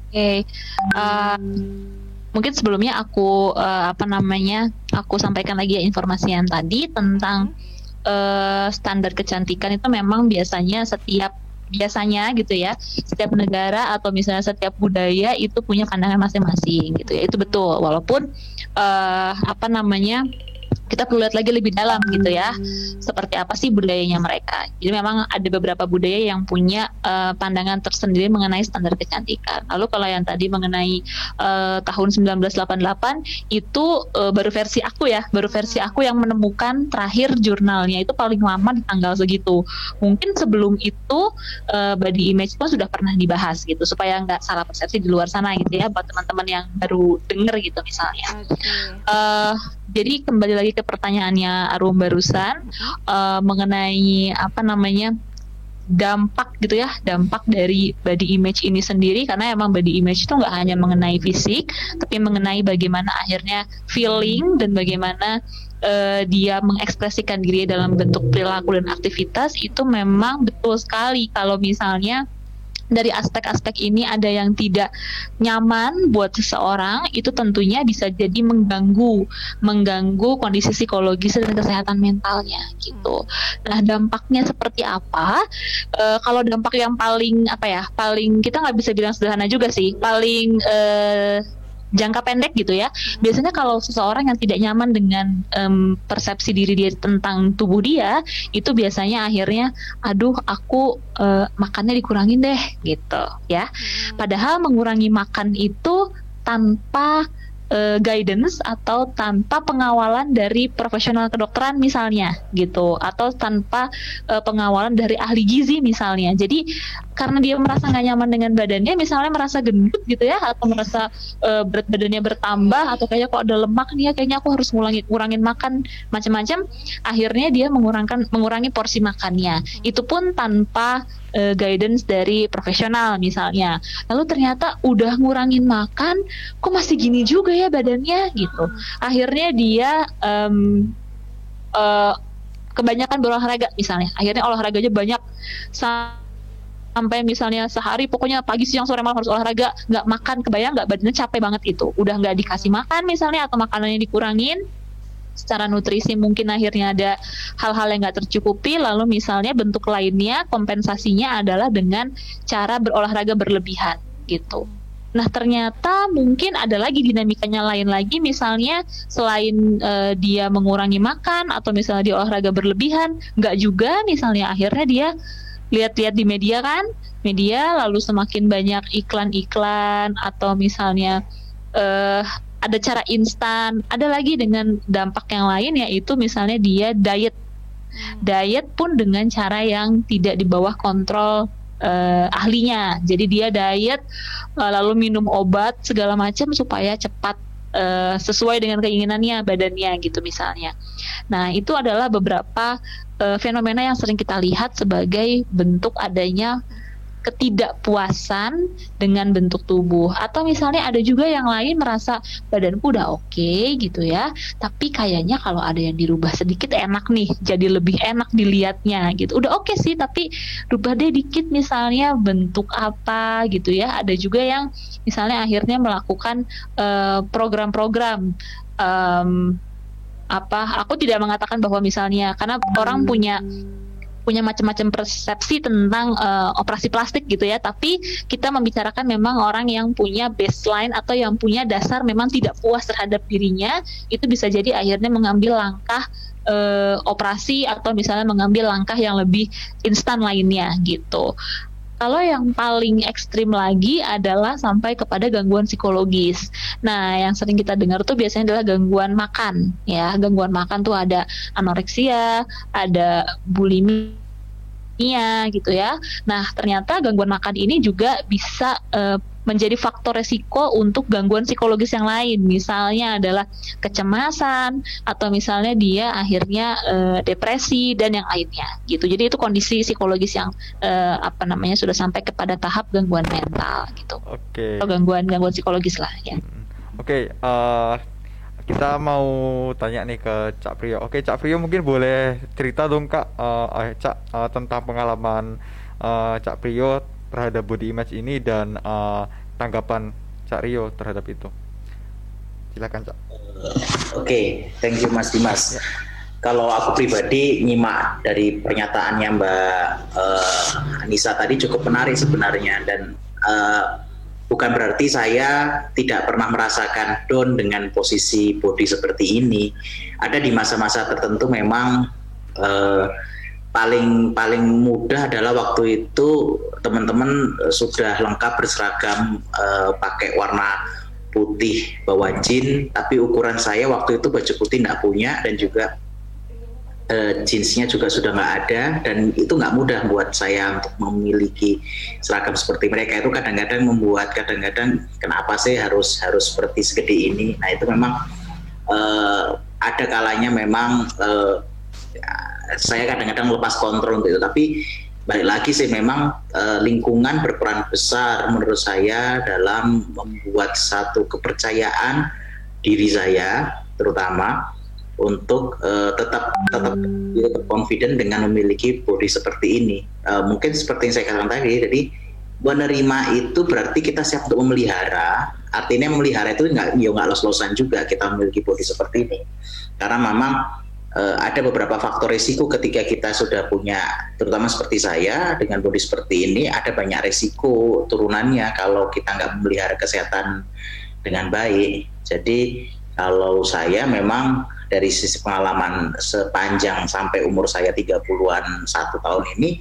Oke, eh, mungkin sebelumnya aku eh, apa namanya, aku sampaikan lagi ya informasi yang tadi tentang eh, standar kecantikan itu memang biasanya setiap biasanya gitu ya, setiap negara atau misalnya setiap budaya itu punya pandangan masing-masing gitu ya, itu betul. Walaupun eh, apa namanya kita perlu lihat lagi lebih dalam gitu ya seperti apa sih budayanya mereka. Jadi memang ada beberapa budaya yang punya eh, pandangan tersendiri mengenai standar kecantikan. Lalu kalau yang tadi mengenai eh, tahun 1988 itu eh, baru versi aku ya baru versi aku yang menemukan terakhir jurnalnya itu paling lama di tanggal segitu. Mungkin sebelum itu eh, body image pun sudah pernah dibahas gitu supaya nggak salah persepsi di luar sana gitu ya buat teman-teman yang baru denger gitu misalnya. Eh, jadi kembali lagi ke pertanyaannya Arum barusan eh, mengenai apa namanya dampak gitu ya dampak dari body image ini sendiri. Karena emang body image itu nggak hanya mengenai fisik tapi mengenai bagaimana akhirnya feeling dan bagaimana eh, dia mengekspresikan diri dalam bentuk perilaku dan aktivitas itu memang betul sekali. Kalau misalnya dari aspek-aspek ini ada yang tidak nyaman buat seseorang itu tentunya bisa jadi mengganggu mengganggu kondisi psikologis dan kesehatan mentalnya gitu. Nah dampaknya seperti apa? Eh, kalau dampak yang paling apa ya? Paling kita nggak bisa bilang sederhana juga sih. Paling eh, jangka pendek gitu ya. Biasanya kalau seseorang yang tidak nyaman dengan em, persepsi diri dia tentang tubuh dia, itu biasanya akhirnya, aduh aku eh, makannya dikurangin deh gitu ya. Padahal mengurangi makan itu tanpa eh, guidance atau tanpa pengawalan dari profesional kedokteran misalnya gitu atau tanpa eh, pengawalan dari ahli gizi misalnya. Jadi karena dia merasa nggak nyaman dengan badannya, misalnya merasa gendut gitu ya atau merasa eh, berat badannya bertambah atau kayaknya kok ada lemak nih ya kayaknya aku harus ngurangin ngurangin makan macam-macam. Akhirnya dia mengurangkan mengurangi porsi makannya. Itu pun tanpa eh, guidance dari profesional misalnya. Lalu ternyata udah ngurangin makan, kok masih gini juga ya badannya gitu. Akhirnya dia em, eh, kebanyakan berolahraga misalnya. Akhirnya olahraganya banyak sa- sampai misalnya sehari pokoknya pagi siang sore malam harus olahraga nggak makan kebayang nggak badannya capek banget itu udah nggak dikasih makan misalnya atau makanannya dikurangin secara nutrisi mungkin akhirnya ada hal-hal yang nggak tercukupi lalu misalnya bentuk lainnya kompensasinya adalah dengan cara berolahraga berlebihan gitu. Nah ternyata mungkin ada lagi dinamikanya lain lagi misalnya selain eh, dia mengurangi makan atau misalnya dia olahraga berlebihan nggak juga misalnya akhirnya dia lihat-lihat di media kan media lalu semakin banyak iklan-iklan atau misalnya eh ada cara instan. Ada lagi dengan dampak yang lain yaitu misalnya dia diet. Diet pun dengan cara yang tidak di bawah kontrol eh, ahlinya. Jadi dia diet eh, lalu minum obat segala macam supaya cepat eh, sesuai dengan keinginannya badannya gitu misalnya. Nah itu adalah beberapa eh, fenomena yang sering kita lihat sebagai bentuk adanya ketidakpuasan dengan bentuk tubuh. Atau misalnya ada juga yang lain merasa badanku udah oke gitu ya. Tapi kayaknya kalau ada yang dirubah sedikit enak nih jadi lebih enak dilihatnya gitu. Udah oke sih tapi rubah deh dikit misalnya bentuk apa gitu ya. Ada juga yang misalnya akhirnya melakukan eh, program-program em, apa aku tidak mengatakan bahwa misalnya karena orang punya punya macam-macam persepsi tentang eh, operasi plastik gitu ya. Tapi kita membicarakan memang orang yang punya baseline atau yang punya dasar memang tidak puas terhadap dirinya itu bisa jadi akhirnya mengambil langkah eh, operasi atau misalnya mengambil langkah yang lebih instan lainnya gitu kalau yang paling ekstrim lagi adalah sampai kepada gangguan psikologis. Nah, yang sering kita dengar tuh biasanya adalah gangguan makan, ya. Gangguan makan tuh ada anoreksia, ada bulimia gitu ya. Nah, ternyata gangguan makan ini juga bisa eh, menjadi faktor resiko untuk gangguan psikologis yang lain. Misalnya adalah kecemasan atau misalnya dia akhirnya eh, depresi dan yang lainnya gitu. Jadi itu kondisi psikologis yang eh, apa namanya sudah sampai kepada tahap gangguan mental gitu. Oke. Atau gangguan gangguan psikologis lah ya. Oke, eh, kita mau tanya nih ke Cak Priyo. Oke, Cak Priyo mungkin boleh cerita dong Kak, eh, Cak eh, tentang pengalaman eh, Cak Priyo terhadap body image ini dan eh, tanggapan Cak Rio terhadap itu. Silakan Cak. Oke, thank you Mas Dimas. Kalau aku pribadi nyimak dari pernyataannya Mbak eh, Anissa tadi cukup menarik sebenarnya dan eh, bukan berarti saya tidak pernah merasakan down dengan posisi body seperti ini. Ada di masa-masa tertentu memang eh, paling paling mudah adalah waktu itu teman-teman eh, sudah lengkap berseragam eh, pakai warna putih bawa jin. Tapi ukuran saya waktu itu baju putih nggak punya dan juga eh, jeansnya juga sudah nggak ada. Dan itu nggak mudah buat saya untuk memiliki seragam seperti mereka. Itu kadang-kadang membuat kadang-kadang kenapa sih harus harus seperti segede ini? Nah itu memang ada kalanya memang saya kadang-kadang lepas kontrol gitu tapi balik lagi sih memang eh, lingkungan berperan besar menurut saya dalam membuat satu kepercayaan diri saya terutama untuk eh, tetap tetap confident dengan memiliki body seperti ini. Eh, mungkin seperti yang saya katakan tadi jadi menerima itu berarti kita siap untuk memelihara. Artinya memelihara itu nggak ya nggak los-losan juga kita memiliki body seperti ini. Karena memang eh, ada beberapa faktor risiko ketika kita sudah punya, terutama seperti saya dengan body seperti ini, ada banyak risiko turunannya kalau kita nggak memelihara kesehatan dengan baik. Jadi kalau saya memang dari sisi pengalaman sepanjang sampai umur saya 30-an satu tahun ini,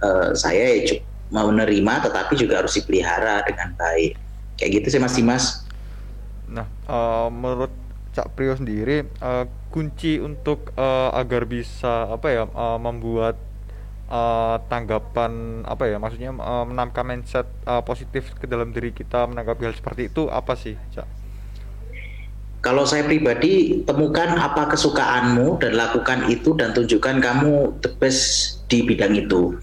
eh, saya ya mau menerima tetapi juga harus dipelihara dengan baik. Kayak gitu sih Mas Dimas. Nah, eh, menurut Cak Priyo sendiri, eh, kunci untuk eh, agar bisa apa ya eh, membuat eh, tanggapan apa ya, maksudnya eh, menanamkan mindset eh, positif ke dalam diri kita menanggapi hal seperti itu apa sih, Cak? Kalau saya pribadi temukan apa kesukaanmu dan lakukan itu dan tunjukkan kamu the best di bidang itu.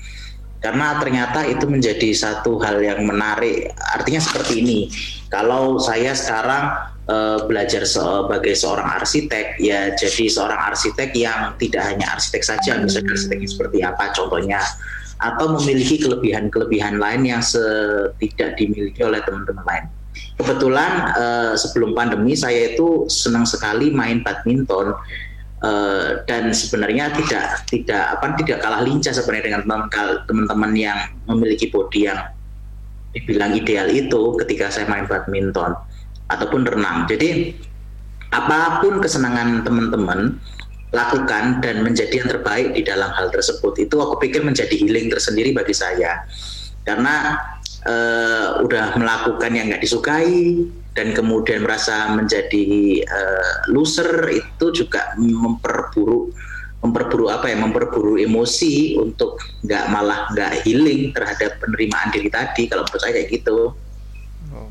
Karena ternyata itu menjadi satu hal yang menarik. Artinya seperti ini. Kalau saya sekarang eh, belajar sebagai seorang arsitek, ya jadi seorang arsitek yang tidak hanya arsitek saja, misalnya arsiteknya seperti apa contohnya, atau memiliki kelebihan-kelebihan lain yang tidak dimiliki oleh teman-teman lain. Kebetulan eh, sebelum pandemi saya itu senang sekali main badminton Eh, dan sebenarnya tidak tidak apa tidak kalah lincah sebenarnya dengan teman- teman-teman yang memiliki body yang dibilang ideal itu ketika saya main badminton ataupun renang. Jadi apa pun kesenangan teman-teman lakukan dan menjadi yang terbaik di dalam hal tersebut itu aku pikir menjadi healing tersendiri bagi saya karena eh, udah melakukan yang nggak disukai dan kemudian merasa menjadi eh, loser itu juga memperburuk memperburuk apa ya memperburuk emosi untuk nggak malah nggak healing terhadap penerimaan diri tadi kalau menurut saya kayak gitu Oh.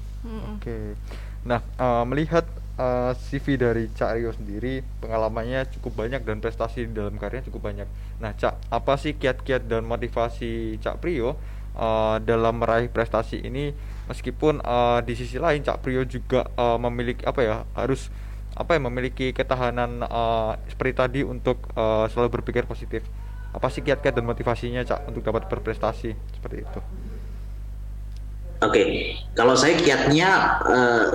Oke. Nah, eh, melihat eh, CV dari Cak Rio sendiri, pengalamannya cukup banyak dan prestasi di dalam karirnya cukup banyak. Nah, Cak, apa sih kiat-kiat dan motivasi Cak Prio eh, dalam meraih prestasi ini? Meskipun eh, di sisi lain Cak Prio juga eh, memiliki apa ya, harus apa ya, memiliki ketahanan eh, seperti tadi untuk eh, selalu berpikir positif. Apa sih kiat-kiat dan motivasinya Cak untuk dapat berprestasi seperti itu? Oke, kalau saya kiatnya eh,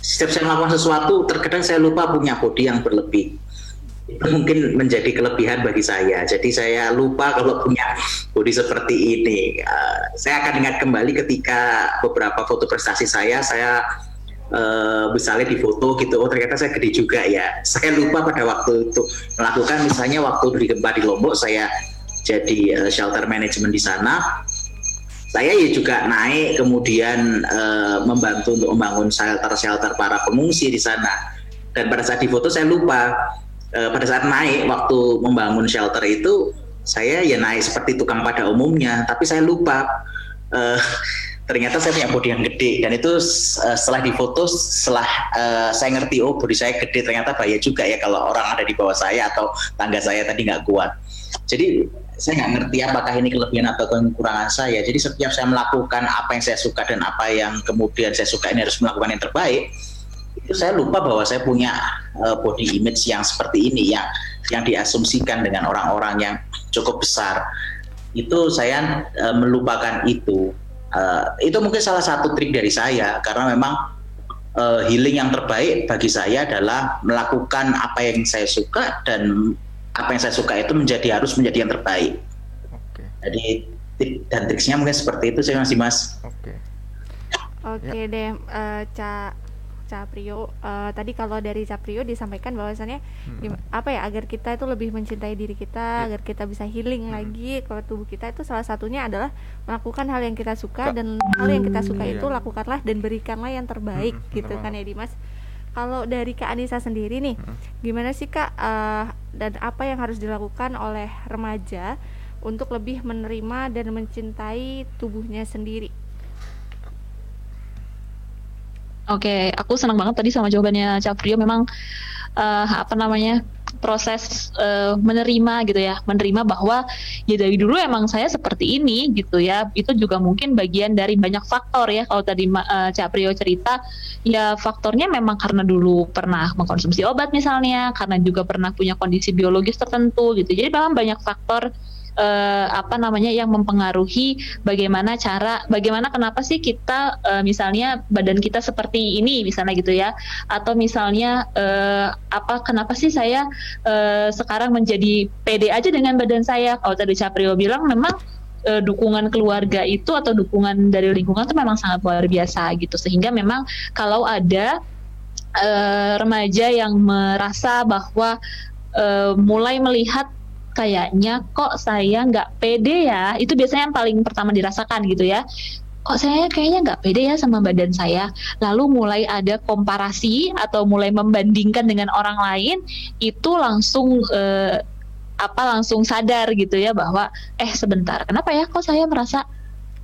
setiap saya melakukan sesuatu terkadang saya lupa punya body yang berlebih. mungkin menjadi kelebihan bagi saya. Jadi saya lupa kalau punya body seperti ini. Eh, saya akan ingat kembali ketika beberapa foto prestasi saya, saya eh, misalnya di foto gitu, oh ternyata saya gede juga ya. Saya lupa pada waktu itu melakukan misalnya waktu di gempa di Lombok saya jadi eh, shelter management di sana. Saya ya juga naik kemudian eh, membantu untuk membangun shelter-shelter para pengungsi di sana. Dan pada saat di foto saya lupa eh, pada saat naik waktu membangun shelter itu saya ya naik seperti tukang pada umumnya, tapi saya lupa eh, ternyata saya punya body yang gede dan itu eh, setelah difoto setelah eh, saya ngerti oh body saya gede ternyata bahaya juga ya kalau orang ada di bawah saya atau tangga saya tadi nggak kuat. Jadi saya nggak ngerti apakah ini kelebihan atau kekurangan saya. Jadi setiap saya melakukan apa yang saya suka dan apa yang kemudian saya suka ini harus melakukan yang terbaik, itu saya lupa bahwa saya punya uh, body image yang seperti ini yang yang diasumsikan dengan orang-orang yang cukup besar itu saya uh, melupakan itu Uh, itu mungkin salah satu trik dari saya karena memang uh, healing yang terbaik bagi saya adalah melakukan apa yang saya suka dan apa yang saya suka itu menjadi harus menjadi yang terbaik Oke, jadi tip dan triksnya mungkin seperti itu saya masih mas oke. Oke deh, eh, Ca Caprio. Eh, tadi kalau dari Caprio disampaikan bahwasannya Hmm. apa ya agar kita itu lebih mencintai diri kita, Ya. agar kita bisa healing Hmm. lagi kalau tubuh kita itu salah satunya adalah melakukan hal yang kita suka Kak. dan hal yang kita suka Iya. itu lakukanlah dan berikanlah yang terbaik Hmm, gitu benar kan ya. Dimas. Kalau dari Kak Anissa sendiri nih, Hmm. gimana sih Kak eh, dan apa yang harus dilakukan oleh remaja untuk lebih menerima dan mencintai tubuhnya sendiri? Oke, aku senang banget tadi sama jawabannya Caprio. Memang eh, apa namanya proses eh, menerima gitu ya, menerima bahwa ya dari dulu emang saya seperti ini gitu ya. Itu juga mungkin bagian dari banyak faktor ya. Kalau tadi Ma- eh, Caprio cerita, ya faktornya memang karena dulu pernah mengkonsumsi obat misalnya, karena juga pernah punya kondisi biologis tertentu gitu. Jadi memang banyak faktor eh, apa namanya yang mempengaruhi bagaimana cara bagaimana kenapa sih kita eh, misalnya badan kita seperti ini misalnya gitu ya. Atau misalnya eh, apa kenapa sih saya eh, sekarang menjadi pede aja dengan badan saya? Kalau tadi Caprio bilang memang eh, dukungan keluarga itu atau dukungan dari lingkungan itu memang sangat luar biasa gitu. Sehingga memang kalau ada eh, remaja yang merasa bahwa eh, mulai melihat kayaknya kok saya nggak pede ya. Itu biasanya yang paling pertama dirasakan gitu ya. Kok saya kayaknya nggak pede ya sama badan saya. Lalu mulai ada komparasi atau mulai membandingkan dengan orang lain itu langsung eh, apa langsung sadar gitu ya bahwa eh sebentar kenapa ya kok saya merasa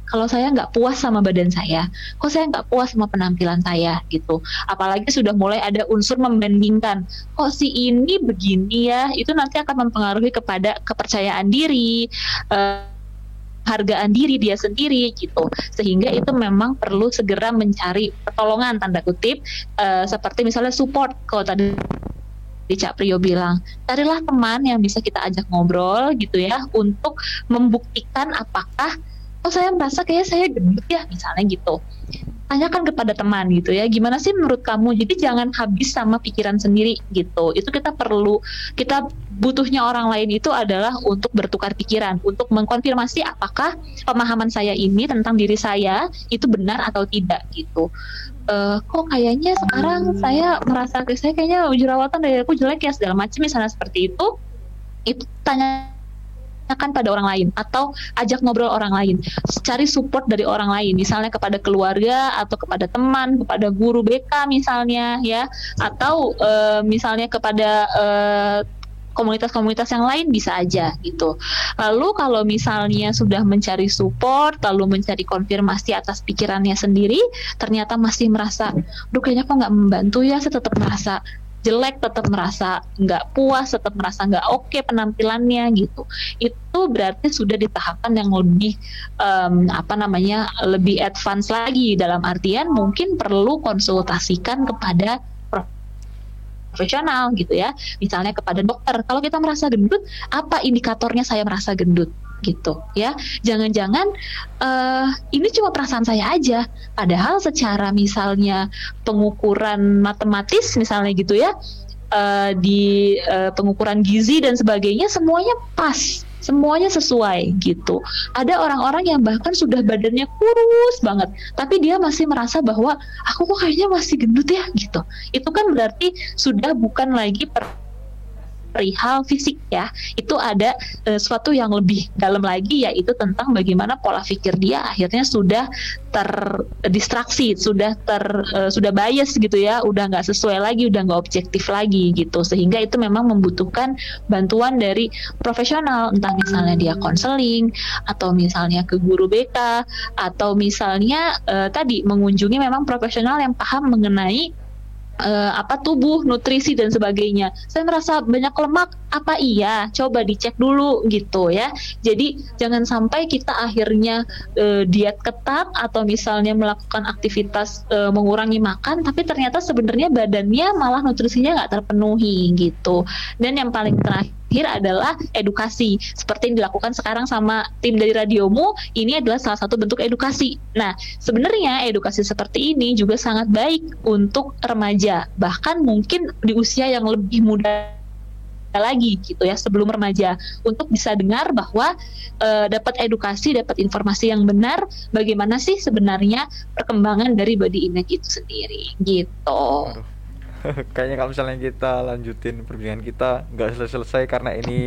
kalau saya nggak puas sama badan saya, kok saya nggak puas sama penampilan saya gitu. Apalagi sudah mulai ada unsur membandingkan, kok si ini begini ya, itu nanti akan mempengaruhi kepada kepercayaan diri, eh, hargaan diri dia sendiri gitu. Sehingga itu memang perlu segera mencari pertolongan tanda kutip, eh, seperti misalnya support kalau tadi di Cak Priyo bilang, carilah teman yang bisa kita ajak ngobrol gitu ya untuk membuktikan apakah oh saya merasa kayak saya gendut ya misalnya gitu. Tanyakan kepada teman gitu ya gimana sih menurut kamu? Jadi jangan habis sama pikiran sendiri gitu. Itu kita perlu kita butuhnya orang lain itu adalah untuk bertukar pikiran untuk mengkonfirmasi apakah pemahaman saya ini tentang diri saya itu benar atau tidak gitu. Eh, kok kayaknya sekarang saya merasa saya kayaknya jerawatan dari aku jelek ya segala macam misalnya seperti itu. Itu tanya tanyakan pada orang lain atau ajak ngobrol orang lain cari support dari orang lain misalnya kepada keluarga atau kepada teman kepada guru BK misalnya ya atau eh, misalnya kepada eh, komunitas-komunitas yang lain bisa aja gitu. Lalu kalau misalnya sudah mencari support, lalu mencari konfirmasi atas pikirannya sendiri, ternyata masih merasa, duh kayaknya kok nggak membantu ya, saya tetap merasa jelek, tetap merasa nggak puas, tetap merasa nggak oke penampilannya gitu. Itu berarti sudah di tahapan yang lebih em, apa namanya lebih advance lagi. Dalam artian mungkin perlu konsultasikan kepada profesional gitu ya. Misalnya kepada dokter. Kalau kita merasa gendut apa indikatornya saya merasa gendut gitu ya jangan-jangan eh ini cuma perasaan saya aja padahal secara misalnya pengukuran matematis misalnya gitu ya eh, di eh, pengukuran gizi dan sebagainya semuanya pas semuanya sesuai gitu. Ada orang-orang yang bahkan sudah badannya kurus banget, tapi dia masih merasa bahwa aku kok kayaknya masih gendut ya gitu. Itu kan berarti sudah bukan lagi perihal fisik ya. Itu ada eh, sesuatu yang lebih dalam lagi yaitu tentang bagaimana pola pikir dia akhirnya sudah terdistraksi sudah ter eh, sudah bias gitu ya. Udah nggak sesuai lagi udah nggak objektif lagi gitu. Sehingga itu memang membutuhkan bantuan dari profesional. Entah misalnya dia konseling atau misalnya ke guru BK atau misalnya eh, tadi mengunjungi memang profesional yang paham mengenai eh, apa tubuh, nutrisi dan sebagainya. Saya merasa banyak lemak, apa iya? Coba dicek dulu gitu ya. Jadi jangan sampai kita akhirnya eh, diet ketat atau misalnya melakukan aktivitas eh, mengurangi makan, tapi ternyata sebenarnya badannya malah nutrisinya nggak terpenuhi gitu. Dan yang paling terakhir adalah edukasi seperti yang dilakukan sekarang sama tim dari radiomu ini adalah salah satu bentuk edukasi. Nah sebenarnya edukasi seperti ini juga sangat baik untuk remaja bahkan mungkin di usia yang lebih muda lagi gitu ya sebelum remaja untuk bisa dengar bahwa eh, dapat edukasi dapat informasi yang benar bagaimana sih sebenarnya perkembangan dari body image itu sendiri gitu. Waduh. Kayaknya kalau misalnya kita lanjutin perbincangan kita nggak selesai-selesai karena ini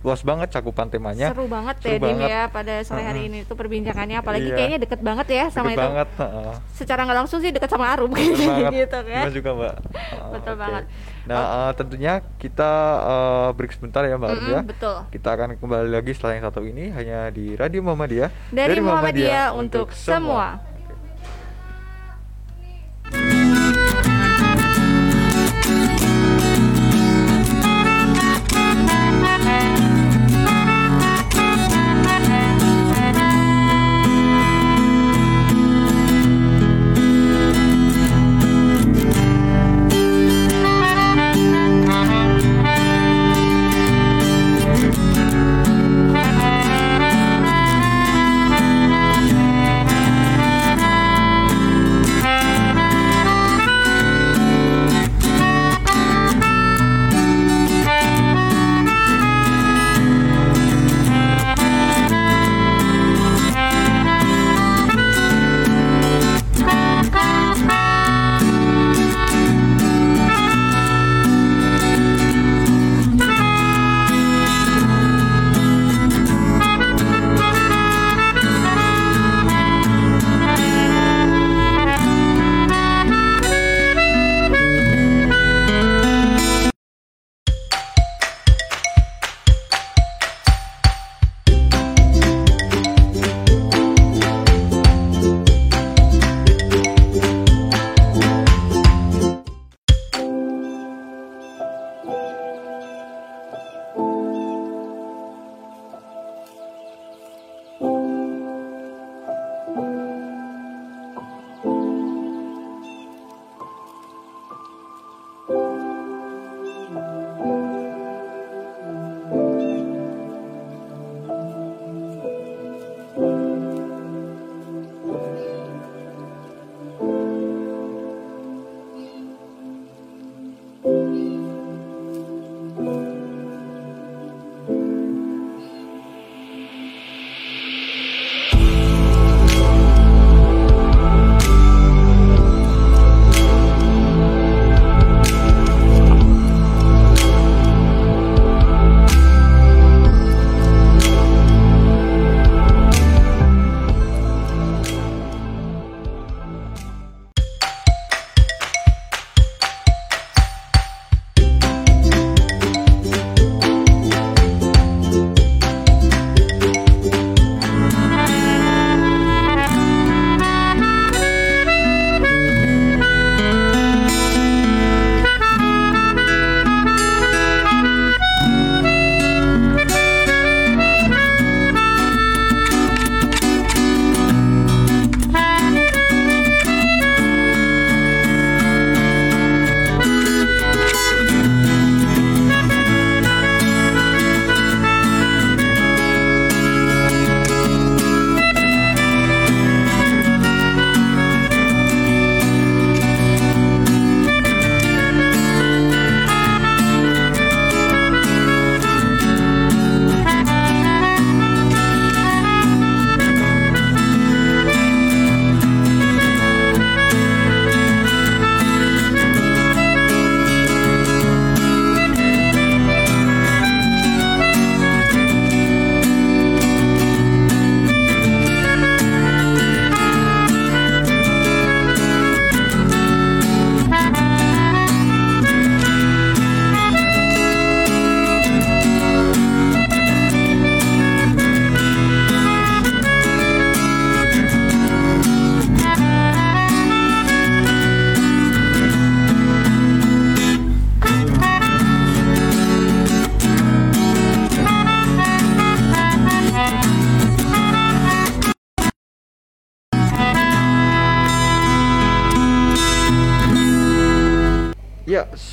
luas banget cakupan temanya. Seru banget Seru ya Dim ya pada sore hari Heeh. ini tuh perbincangannya apalagi Iya. kayaknya deket banget ya sama Deket itu. banget. heeh. Secara nggak langsung sih deket sama Arum banget. gitu kan. Gimana juga Mbak. Ah, Betul oke. banget. Nah eh, tentunya kita eh, break sebentar ya Mbak Mm-mm, Ardia. betul. Kita akan kembali lagi setelah yang satu ini hanya di Radio Muhammadiyah. Dari Muhammadiyah untuk semua. Thank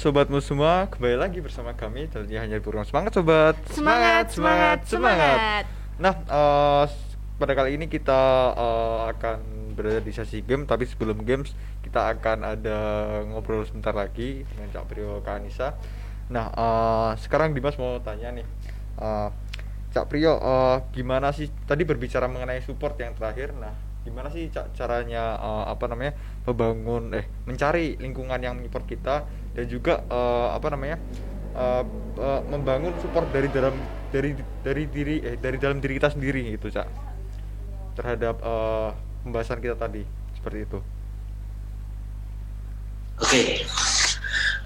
sobatmu semua, kembali lagi bersama kami dan hanya program semangat sobat. Semangat, semangat, semangat. Nah, eh, pada kali ini kita eh, akan berada di sesi game, tapi sebelum games kita akan ada ngobrol sebentar lagi dengan Cak Priyo Kak Anissa. Nah, eh, sekarang Dimas mau tanya nih, eh, Cak Priyo, eh, gimana sih tadi berbicara mengenai support yang terakhir? Nah, gimana sih caranya eh, apa namanya membangun eh mencari lingkungan yang menyupport kita dan juga eh, apa namanya eh, eh, membangun support dari dalam dari dari diri eh dari dalam diri kita sendiri gitu Cak terhadap eh, pembahasan kita tadi seperti itu. Oke,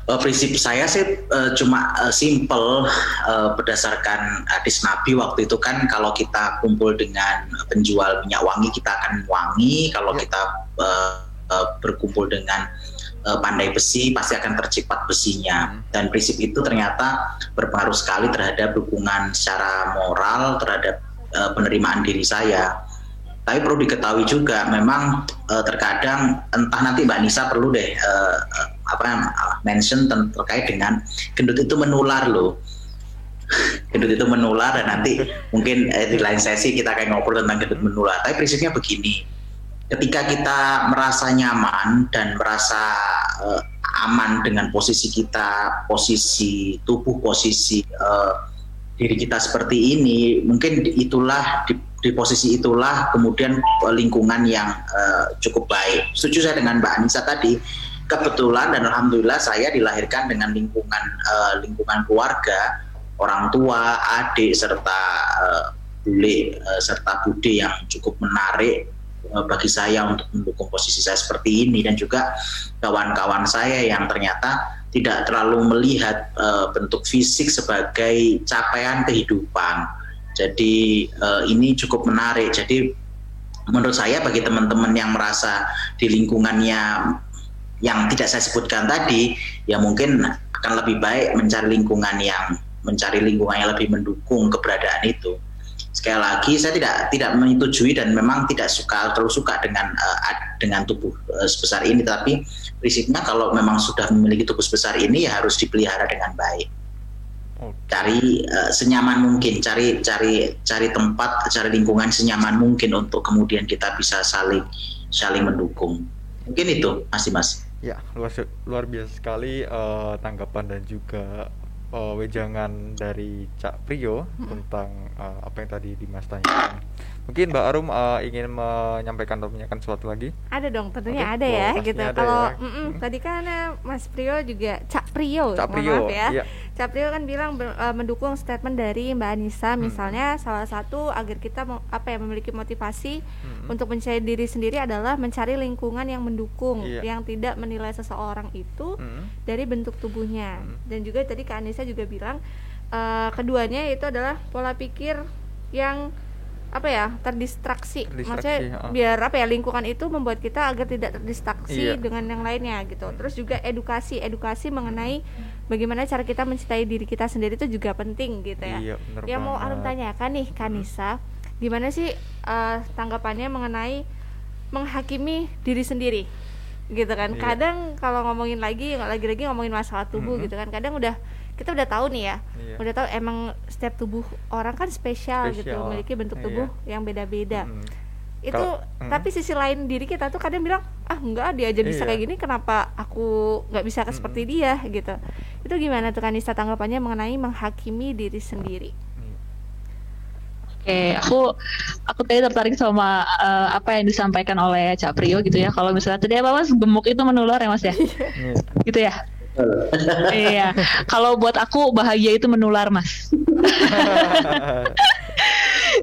Eh, prinsip saya sih eh, cuma eh, simple eh, berdasarkan hadis Nabi waktu itu kan kalau kita kumpul dengan penjual minyak wangi kita akan wangi, kalau Ya. kita eh, eh, berkumpul dengan eh, pandai besi pasti akan tercipat besinya. Hmm. Dan prinsip itu ternyata berpengaruh sekali terhadap dukungan secara moral terhadap eh, penerimaan diri saya. Tapi perlu diketahui juga, memang eh, terkadang entah nanti Mbak Nisa perlu deh eh, eh, apa mention terkait dengan gendut itu menular loh. gendut itu menular dan nanti mungkin eh, di lain sesi kita akan ngobrol tentang gendut menular. Tapi prinsipnya begini, ketika kita merasa nyaman dan merasa eh, aman dengan posisi kita, posisi tubuh, posisi eh, diri kita seperti ini, mungkin itulah di, di posisi itulah kemudian eh, lingkungan yang eh, cukup baik. Setuju saya dengan Mbak Anissa tadi. Kebetulan dan alhamdulillah saya dilahirkan dengan lingkungan eh, lingkungan keluarga, orang tua, adik serta eh, bule eh, serta bude yang cukup menarik bagi saya untuk mendukung posisi saya seperti ini dan juga kawan-kawan saya yang ternyata tidak terlalu melihat eh, bentuk fisik sebagai capaian kehidupan. Jadi eh, ini cukup menarik. Jadi menurut saya bagi teman-teman yang merasa di lingkungannya yang tidak saya sebutkan tadi, ya mungkin akan lebih baik mencari lingkungan yang mencari lingkungan yang lebih mendukung keberadaan itu sekali lagi saya tidak tidak menyetujui dan memang tidak suka terlalu suka dengan ad- dengan tubuh eh, sebesar ini. Tapi prinsipnya kalau memang sudah memiliki tubuh sebesar ini ya harus dipelihara dengan baik. Cari eh, senyaman mungkin cari cari cari tempat cari lingkungan senyaman mungkin untuk kemudian kita bisa saling saling mendukung. Mungkin itu masih mas Ya, luar luar biasa sekali eh, tanggapan dan juga eh, wejangan dari Cak Priyo tentang eh, apa yang tadi Dimas tanyakan. Mungkin Mbak Arum eh, ingin menyampaikan atau menanyakan sesuatu lagi? Ada dong, tentunya Oke, ada ya wah, gitu. Kalau ya. mm-mm, Hmm. tadi kan Mas Prio juga Cak Prio, Cak Priyo, maaf ya. iya. Cak Prio kan bilang eh, mendukung statement dari Mbak Anissa Hmm. misalnya salah satu agar kita apa ya memiliki motivasi Hmm. untuk mencari diri sendiri adalah mencari lingkungan yang mendukung, Iya. yang tidak menilai seseorang itu Hmm. dari bentuk tubuhnya. Hmm. Dan juga tadi Kak Anissa juga bilang eh, keduanya itu adalah pola pikir yang apa ya terdistraksi, Terdistraksi, maksudnya heeh. biar apa ya lingkungan itu membuat kita agar tidak terdistraksi Iya. dengan yang lainnya gitu. Terus juga edukasi, edukasi mengenai bagaimana cara kita mencintai diri kita sendiri itu juga penting gitu ya. Iya, Yang mau. Arum tanyakan nih Kanisa, gimana sih eh, tanggapannya mengenai menghakimi diri sendiri? Gitu kan. Iya. Kadang kalau ngomongin lagi lagi-lagi ngomongin masalah tubuh Mhm. gitu kan. Kadang udah kita udah tahu nih ya. Iya. Udah tahu emang setiap tubuh orang kan spesial, gitu, Spesial. memiliki bentuk Iya. tubuh yang beda-beda. Hmm. Itu Kalau- mhm. tapi sisi lain diri kita tuh kadang bilang, "Ah, enggak dia aja bisa Iya. kayak gini, kenapa aku nggak bisa Mhm. seperti dia?" gitu. Itu gimana tuh Kanisa tanggapannya mengenai menghakimi diri sendiri? Hmm. Oke, aku aku tadi tertarik sama eh, apa yang disampaikan oleh Cak Prio gitu ya. Kalau misalnya tadi apa mas gemuk itu menular ya mas ya, Iya. gitu ya. Iya. Kalau buat aku bahagia itu menular mas.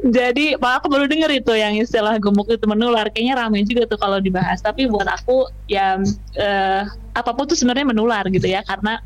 Jadi Pak aku baru denger itu yang istilah gemuk itu menular. Kayaknya ramai juga tuh kalau dibahas. Tapi buat aku ya eh, apa pun tuh sebenarnya menular gitu ya karena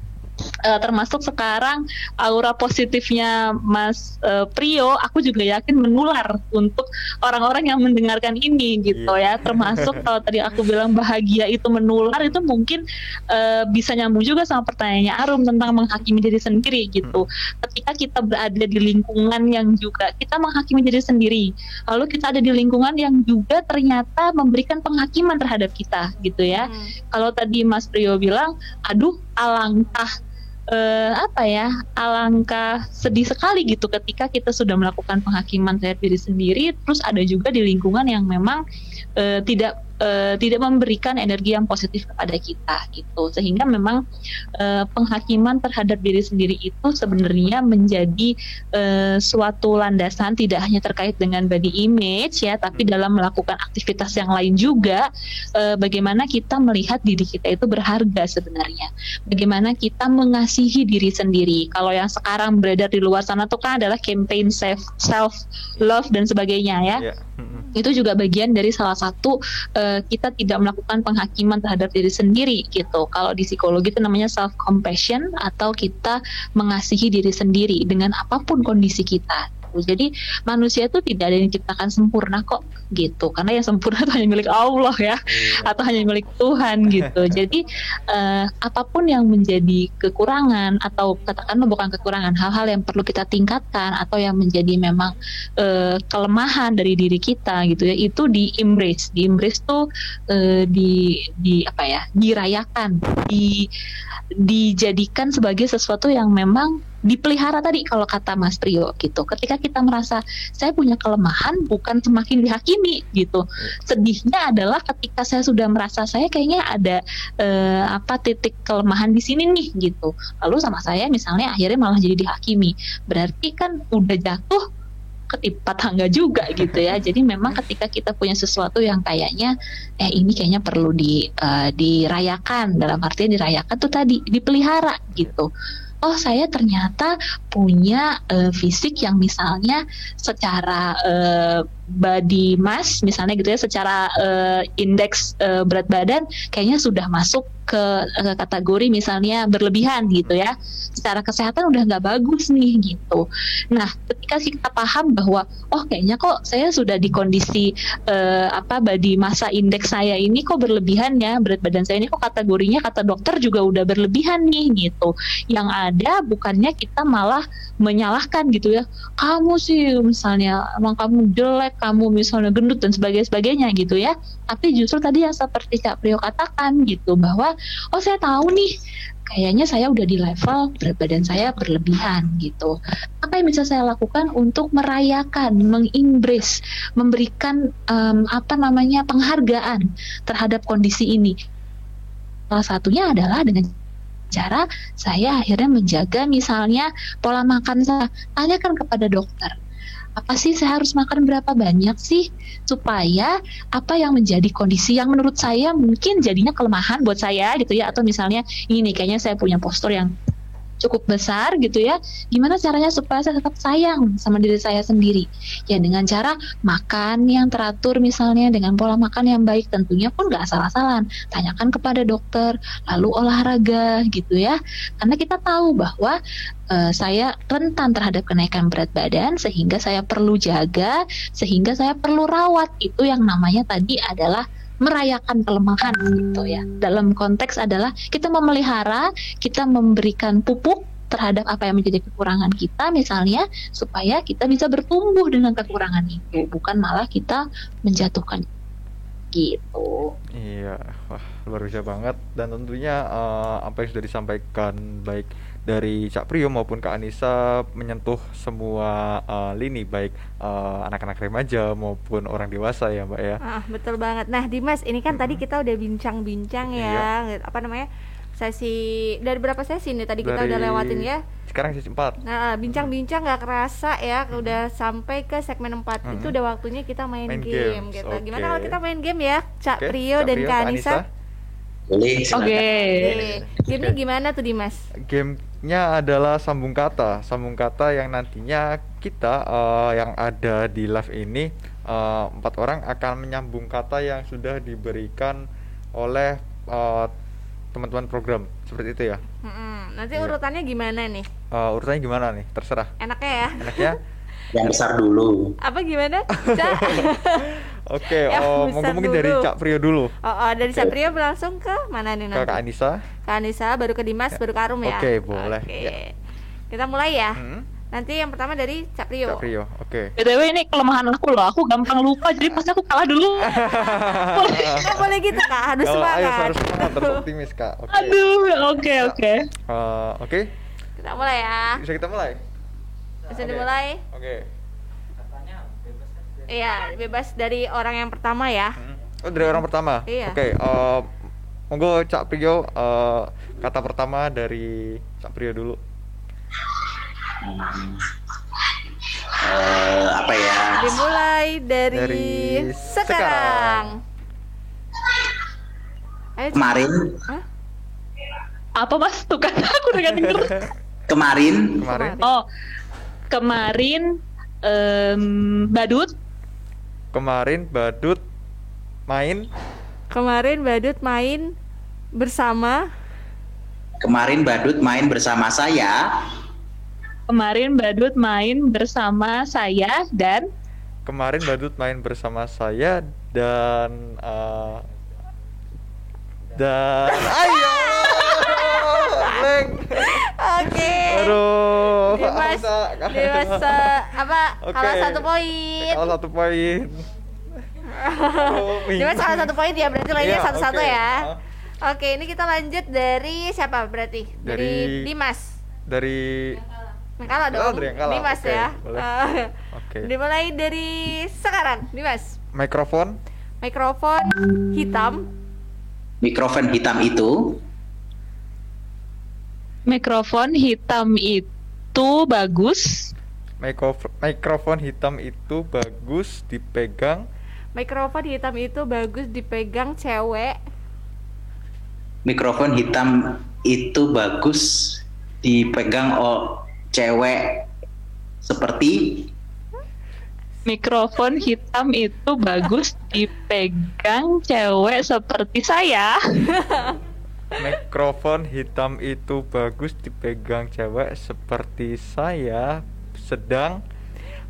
eh, termasuk sekarang aura positifnya Mas eh, Prio, aku juga yakin menular untuk orang-orang yang mendengarkan ini gitu ya. Termasuk kalau tadi aku bilang bahagia itu menular itu mungkin eh, bisa nyambung juga sama pertanyaannya Arum tentang menghakimi diri sendiri gitu. Ketika kita berada di lingkungan yang juga kita menghakimi diri sendiri, lalu kita ada di lingkungan yang juga ternyata memberikan penghakiman terhadap kita gitu ya. Hmm. Kalau tadi Mas Prio bilang, aduh alangkah eh, apa ya alangkah sedih sekali gitu ketika kita sudah melakukan penghakiman terhadap diri sendiri. Terus ada juga di lingkungan yang memang eh, tidak eh, tidak memberikan energi yang positif kepada kita gitu sehingga memang eh, penghakiman terhadap diri sendiri itu sebenarnya menjadi eh, suatu landasan tidak hanya terkait dengan body image ya tapi dalam melakukan aktivitas yang lain juga eh, bagaimana kita melihat diri kita itu berharga sebenarnya bagaimana kita mengasihi diri sendiri. Kalau yang sekarang beredar di luar sana tuh kan adalah campaign self self love dan sebagainya ya. Mm-mm. Itu juga bagian dari salah satu eh, kita tidak melakukan penghakiman terhadap diri sendiri gitu. Kalau di psikologi itu namanya self compassion atau kita mengasihi diri sendiri dengan apa pun kondisi kita. Jadi manusia itu tidak ada yang diciptakan sempurna kok gitu. Karena yang sempurna itu hanya milik Allah ya Iya. atau hanya milik Tuhan gitu. Jadi eh, apa pun yang menjadi kekurangan atau katakanlah bukan kekurangan, hal-hal yang perlu kita tingkatkan atau yang menjadi memang eh, kelemahan dari diri kita gitu ya, itu di embrace. Di embrace tuh eh, di di apa ya? dirayakan, di dijadikan sebagai sesuatu yang memang dipelihara tadi kalau kata Mas Trio gitu. Ketika kita merasa saya punya kelemahan bukan semakin dihakimi gitu. Sedihnya adalah ketika saya sudah merasa saya kayaknya ada eh, apa titik kelemahan di sini nih gitu. Lalu sama saya misalnya akhirnya malah jadi dihakimi. Berarti kan udah jatuh ketimpa tangga juga gitu ya. Jadi memang ketika kita punya sesuatu yang kayaknya eh ini kayaknya perlu di eh, dirayakan dalam artian dirayakan tuh tadi dipelihara gitu. Oh saya ternyata punya eh, fisik yang misalnya secara eh, body mass misalnya gitu ya secara eh, indeks eh, berat badan kayaknya sudah masuk ke eh, kategori misalnya berlebihan gitu ya. Secara kesehatan udah nggak bagus nih gitu. Nah ketika kita paham bahwa oh kayaknya kok saya sudah di kondisi eh, apa body massa indeks saya ini kok berlebihan ya berat badan saya ini kok kategorinya kata dokter juga udah berlebihan nih gitu. Yang ada bukannya kita malah menyalahkan gitu ya. Kamu sih misalnya emang kamu jelek kamu misalnya gendut dan sebagainya sebagainya gitu ya. Tapi justru tadi yang seperti Kak Prio katakan gitu bahwa oh saya tahu nih kayaknya saya udah di level berat badan saya berlebihan gitu. Apa yang bisa saya lakukan untuk merayakan mengimbris memberikan em, apa namanya penghargaan terhadap kondisi ini? Salah satunya adalah dengan cara saya akhirnya menjaga misalnya pola makan saya. Tanyakan kepada dokter apa sih? Saya harus makan berapa banyak sih? Supaya apa yang menjadi kondisi yang menurut saya mungkin jadinya kelemahan buat saya gitu ya. Atau misalnya ini kayaknya saya punya postur yang cukup besar gitu ya gimana caranya supaya saya tetap sayang sama diri saya sendiri? Ya dengan cara makan yang teratur misalnya dengan pola makan yang baik tentunya pun nggak asal-asalan. Tanyakan kepada dokter lalu olahraga gitu ya. Karena kita tahu bahwa eh, saya rentan terhadap kenaikan berat badan sehingga saya perlu jaga sehingga saya perlu rawat. Itu yang namanya tadi adalah merayakan kelemahan gitu ya. Dalam konteks adalah kita memelihara, kita memberikan pupuk terhadap apa yang menjadi kekurangan kita misalnya supaya kita bisa bertumbuh dengan kekurangan itu, bukan malah kita menjatuhkan gitu. Iya, wah luar biasa banget dan tentunya eh, apa yang sudah disampaikan baik dari Cak Priyo maupun Kak Anissa menyentuh semua eh, lini baik eh, anak-anak remaja maupun orang dewasa ya Mbak ya. Ah, betul banget. Nah, Dimas, ini kan tadi kita udah bincang-bincang ya, apa namanya? Sesi dari berapa sesi nih tadi kita udah Dari lewatin ya? Sekarang sesi 4. Nah, bincang-bincang nggak kerasa ya, udah sampai ke segmen 4. Itu Mhm. udah waktunya kita main, Main game, games, gitu. oke. Gimana kalau kita main game ya? Cak Prio Cak dan Priyo, Kak Anissa. Silakan. Oke. Oke. Game gimana tuh Dimas? Gamenya adalah sambung kata, sambung kata yang nantinya kita eh, yang ada di live ini eh, empat orang akan menyambung kata yang sudah diberikan oleh eh, teman-teman program seperti itu ya. Mm-mm. Nanti Iya. urutannya gimana nih? Eh, urutannya gimana nih? Terserah. Enaknya ya? Enaknya? Yang besar dulu. Apa gimana? Cak? Oke, Yang oh, besar monggo mungkin dari. Cak Prio dulu. Oh, oh, dari Satrio langsung ke mana nih Ke nanti? Kak Anissa. Ke Anissa, baru ke Dimas, baru ke Arum ya. Oke, boleh. Oke. Ya. Kita mulai ya. Hmm, Nanti yang pertama dari Caprio. Cak Prio. Oke. BTW ini kelemahan aku loh, aku gampang lupa jadi pasti aku kalah dulu. Nggak boleh gitu kak, harus Kalau ayo semangat. harus semangat, harus optimis kak. Oke. Aduh, oke oke. Eh, Oke, Kita mulai ya. bisa kita mulai. Bisa Oke. dimulai. Oke. Iya, bebas dari orang yang pertama ya. Oh dari orang pertama. Iya. Oke. eh, monggo Cak Prio eh, kata pertama dari Cak Prio dulu. Hmm. Eh, apa ya? Dimulai dari, Dari sekarang. Ayo, Cak. Kemarin, Hah? Apa mas? Tuh kan aku udah denger. kemarin Kemarin. Oh, kemarin em, badut Kemarin Badut main Kemarin Badut main bersama kemarin Badut main bersama saya. kemarin badut main bersama saya dan kemarin Badut main bersama saya dan eh, dan ayo Leng. Oke. Aduh. Dimas. Dimas eh, apa? Kalah satu poin. Kalah satu poin. Aduh, Dimas kalah satu poin ya, berarti lainnya Iya, satu-satu oke. ya. Ah. Oke, ini kita lanjut dari siapa berarti? Dari, Dari- Dimas. Dari Yang kalah dong. Oh, dari yang kalah. Dimas Oke, ya. boleh. Oke. Dimulai dari sekarang, Dimas. Mikrofon Mikrofon hitam, Mikrofon hitam itu mikrofon hitam itu bagus. Mikrof- mikrofon hitam itu bagus dipegang mikrofon hitam itu bagus dipegang cewek. mikrofon hitam itu bagus dipegang oh cewek seperti Mikrofon hitam itu bagus dipegang cewek seperti saya. mikrofon hitam itu bagus dipegang cewek seperti saya sedang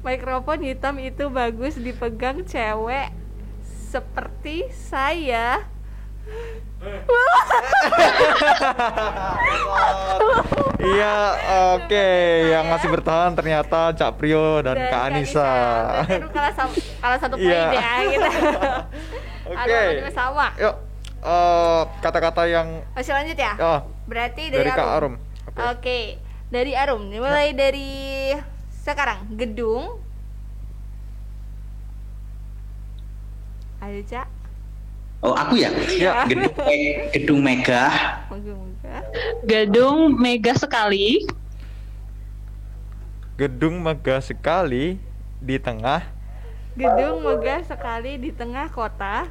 Mikrofon hitam itu bagus dipegang cewek seperti saya. iya oke yang masih bertahan ternyata Cak Prio dan, Kak Anissa kalah, satu poin ya kita. oke sama. yuk eh, kata-kata yang Masih lanjut ya? oh, Berarti dari, dari Kak Arum. Arum oke Ya. Oke, dari Arum. Mulai dari sekarang gedung. Ayo Cak. oh aku ya Ya. gedung, Me- gedung megah Moga-moga. Gedung mega sekali. gedung megah sekali di tengah Gedung megah sekali di tengah kota.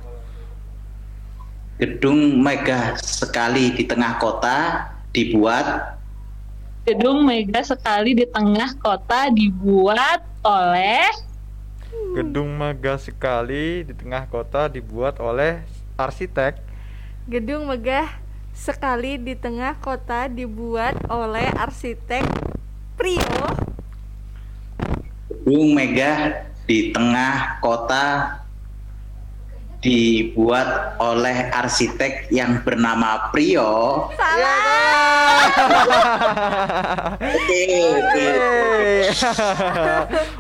Gedung megah sekali di tengah kota dibuat Gedung mega sekali di tengah kota dibuat oleh gedung megah sekali di tengah kota dibuat oleh arsitek Gedung megah sekali di tengah kota dibuat oleh arsitek Prio. gedung megah di tengah kota dibuat oleh arsitek yang bernama Prio Salah. oke oke.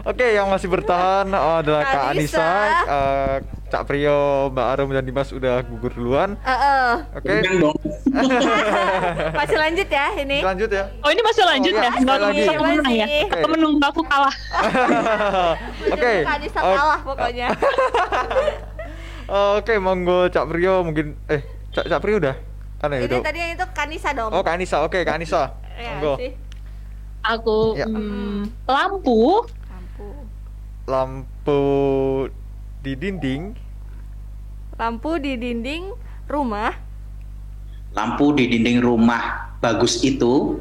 Oke, yang masih bertahan uh, adalah Kak Anissa. Uh, Cak Prio, Mbak Arum dan Dimas udah gugur duluan. Heeh. Oke, Jangan dong Masih lanjut ya ini. lanjut ya. Oh ini masih lanjut Oh, ya? Nggak sekali lagi. bisa aku menang ya? Masih. Aku menunggu aku kalah. Oke. Kak Anissa Oh, kalah pokoknya. Oke, monggo Cak Prio mungkin eh Cak Cak Prio udah. Kan ya ini udah. tadi yang itu Kanisa dong. Oh, Kak Anissa. Oke, Kak Anissa. Ya Monggo. sih. Aku Ya. hmm, lampu Lampu. Lampu di dinding Lampu di dinding rumah. lampu di dinding rumah bagus itu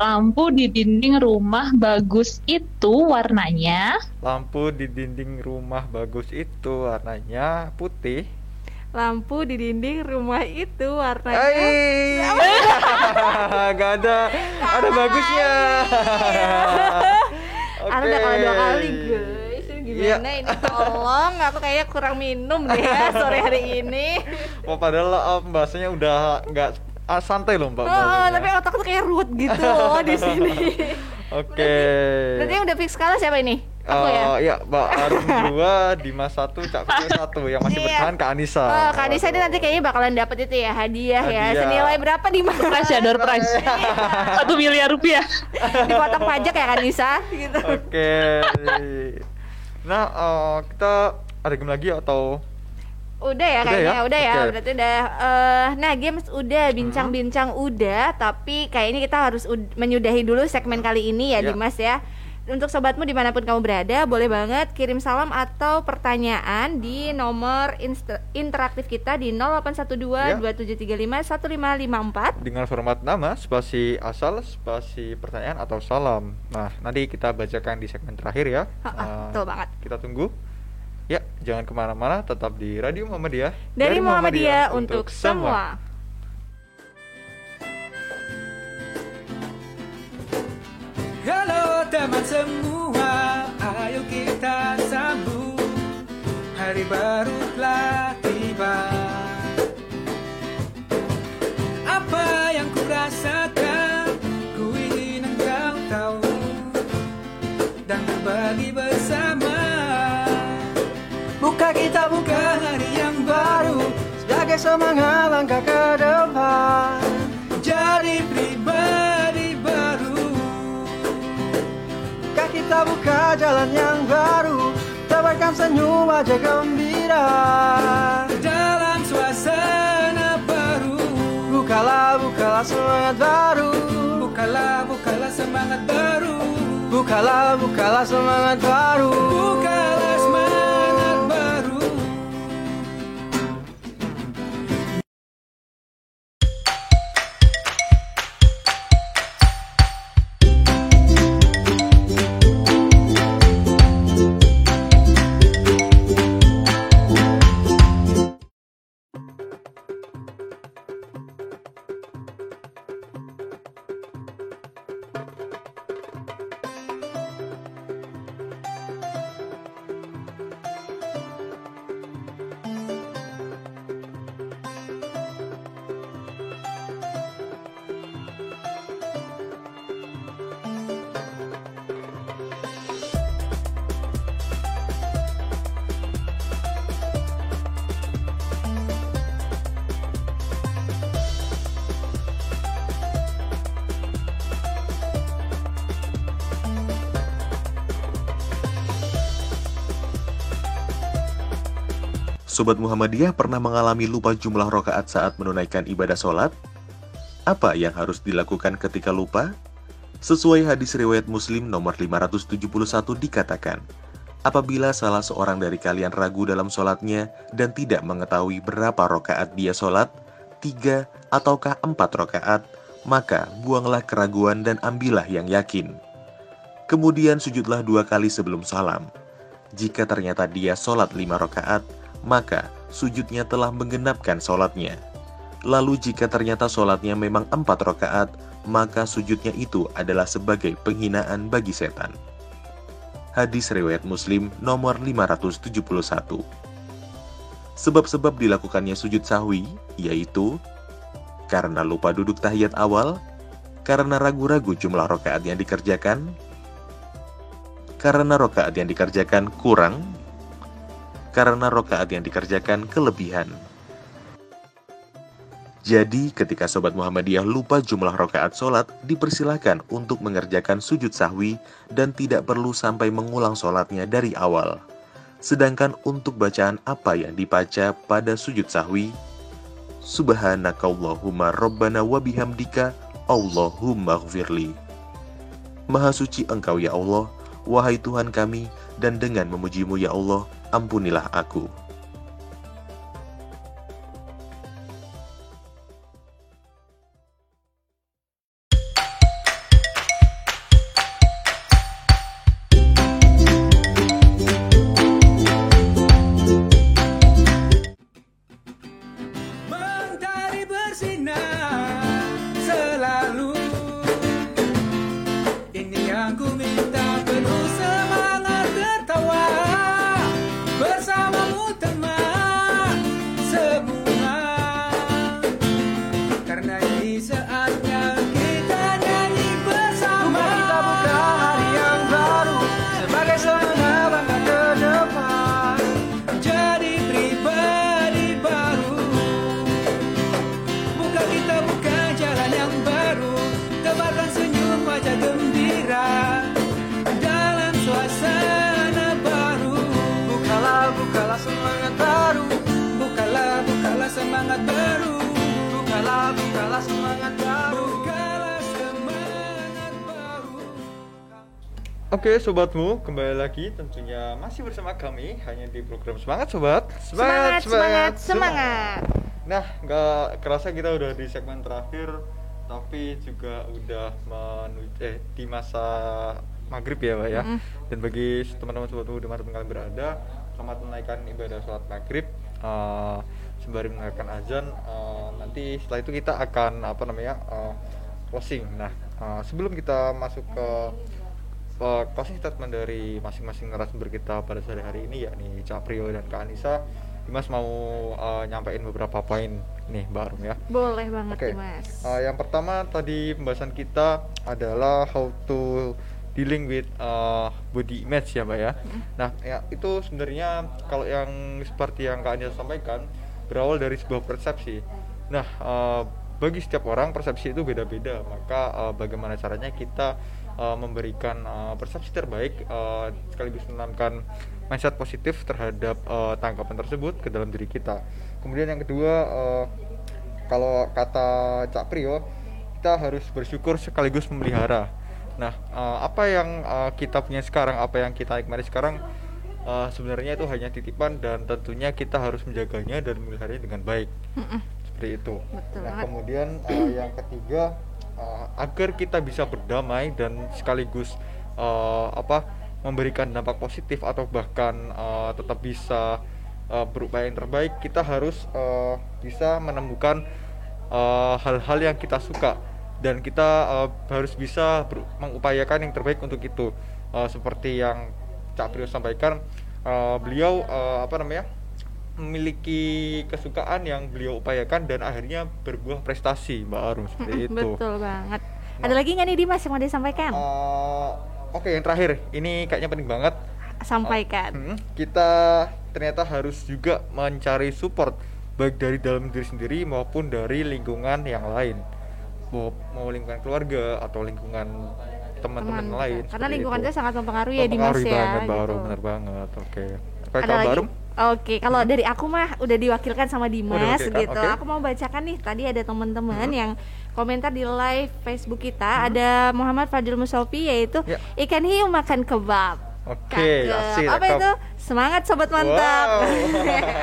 lampu di dinding rumah bagus itu warnanya lampu di dinding rumah bagus itu warnanya putih lampu di dinding rumah itu warnanya Hai. Gak ada. Ada bagusnya. Ada udah kalah dua kali guys. Gimana ini tolong aku kayaknya kurang minum deh ya sore hari ini Wah, padahal uh, bahasanya udah nggak ah, santai loh mbak. Oh, tapi otak tuh kayak root gitu loh di sini Oke. Berarti yang udah fix kalah siapa ini? Aku Eh, ya? iya, Mbak Arum dua, Dimas satu, Cak satu, yang masih Iya. bertahan Kak Anissa. Oh, Kak Anissa ini nanti kayaknya bakalan dapet itu ya hadiah, ya Hadiah. Senilai berapa di mana? Prize ya, door prize. Satu miliar rupiah. Dipotong pajak ya Kak Anissa gitu. Oke. Nah, eh, kita ada game lagi atau Udah ya Udah kayaknya, ya? udah ya, Oke. berarti udah eh, Nah games udah, bincang-bincang udah Tapi kayaknya kita harus ud- menyudahi dulu segmen kali ini ya Ya. Dimas ya Untuk sobatmu di mana pun kamu berada Boleh banget kirim salam atau pertanyaan Di nomor interaktif kita di 0812 2735 1554 dengan format nama, spasi asal, spasi pertanyaan atau salam. Nah, nanti kita bacakan di segmen terakhir ya. Ha, ha, Nah, betul banget. Kita tunggu. Ya, jangan ke mana-mana, tetap di Radio Muhammadiyah. Dari Muhammadiyah untuk semua. Halo teman semua, ayo kita sambut Hari baru telah tiba Semangat langkah ke depan. Jadi pribadi baru. Buka kita buka jalan yang baru. Tebarkan senyum wajah gembira. Dalam suasana baru. Bukalah, bukalah semangat baru. Bukalah, bukalah semangat baru. Bukalah, bukalah semangat baru. Bukalah Sobat Muhammadiyah pernah mengalami lupa jumlah rokaat saat menunaikan ibadah sholat? Apa yang harus dilakukan ketika lupa? Sesuai hadis riwayat Muslim nomor 571 dikatakan, apabila salah seorang dari kalian ragu dalam sholatnya dan tidak mengetahui berapa rokaat dia sholat, tiga ataukah empat rokaat, maka buanglah keraguan dan ambillah yang yakin. Kemudian sujudlah dua kali sebelum salam. Jika ternyata dia sholat lima rokaat, maka sujudnya telah menggenapkan sholatnya. Lalu jika ternyata sholatnya memang empat rokaat, maka sujudnya itu adalah sebagai penghinaan bagi setan. Hadis riwayat Muslim nomor 571. Sebab-sebab dilakukannya sujud sahwi yaitu karena lupa duduk tahiyat awal, karena ragu-ragu jumlah rokaat yang dikerjakan, karena rokaat yang dikerjakan kurang, karena rokaat yang dikerjakan kelebihan. Jadi, ketika Sobat Muhammadiyah lupa jumlah rokaat sholat, dipersilahkan untuk mengerjakan sujud sahwi dan tidak perlu sampai mengulang sholatnya dari awal. Sedangkan untuk bacaan apa yang dibaca pada sujud sahwi, Subhanakallahumma Rabbana wa bihamdika Allahumma gfirli. Maha suci engkau ya Allah, wahai Tuhan kami, dan dengan memujimu ya Allah, ampunilah aku. Sobatmu, kembali lagi tentunya masih bersama kami hanya di program Semangat Sobat. Semangat, semangat, semangat. Nah, nggak kerasa kita udah di segmen terakhir, tapi juga udah menuju eh di masa maghrib ya, Pak ya. Mm-mm. Dan bagi teman-teman sobatmu di mana pun kalian berada, selamat menaikkan ibadah sholat maghrib. Eh, sembari mendengarkan azan, eh, nanti setelah itu kita akan apa namanya eh, closing. Nah, eh, sebelum kita masuk ke uh, closing statement dari masing-masing narasumber kita pada sore hari ini yakni Cak Prio dan Kak Anissa. Dimas mau uh, nyampein beberapa poin nih Mbak Arum ya? Boleh banget Oke. Dimas. Uh, yang pertama tadi pembahasan kita adalah how to dealing with uh, body image ya Mbak ya? Nah ya itu sebenarnya kalau yang seperti yang Kak Anissa sampaikan berawal dari sebuah persepsi. Nah uh, bagi setiap orang persepsi itu beda-beda. Maka uh, bagaimana caranya kita uh, memberikan uh, persepsi terbaik uh, sekaligus menanamkan mindset positif terhadap uh, tanggapan tersebut ke dalam diri kita. Kemudian yang kedua uh, kalau kata Cak Prio kita harus bersyukur sekaligus memelihara. Nah uh, apa yang uh, kita punya sekarang apa yang kita nikmati sekarang uh, sebenarnya itu hanya titipan dan tentunya kita harus menjaganya dan memeliharanya dengan baik. Seperti itu. Betul nah kemudian uh, yang ketiga uh, agar kita bisa berdamai dan sekaligus uh, apa memberikan dampak positif atau bahkan uh, tetap bisa uh, berupaya yang terbaik kita harus uh, bisa menemukan uh, hal-hal yang kita suka. Dan kita uh, harus bisa mengupayakan yang terbaik untuk itu. Uh, seperti yang Cak Prio sampaikan uh, beliau uh, apa namanya memiliki kesukaan yang beliau upayakan dan akhirnya berbuah prestasi Mbak Arum seperti itu. Betul banget. Ada lagi nggak nih Dimas yang mau disampaikan? Uh, Oke yang terakhir ini kayaknya penting banget Sampaikan. Hmm, kita ternyata harus juga mencari support baik dari dalam diri sendiri maupun dari lingkungan yang lain mau, mau lingkungan keluarga atau lingkungan teman-teman Teman. lain Karena seperti lingkungan itu. itu sangat mempengaruhi ya Dimas Mempengaruhi ya. banget baru gitu. bener banget oke Oke, Ada lagi? Oke, kalau dari aku mah udah diwakilkan sama Dimas diwakilkan, gitu. oke. Aku mau bacakan nih tadi ada teman-teman yang komentar di live Facebook kita ada Muhammad Fadil Musofi yaitu Ya. ikan hiu makan kebab. oke Cakep. asik Apa itu? Semangat sobat mantap. Wow.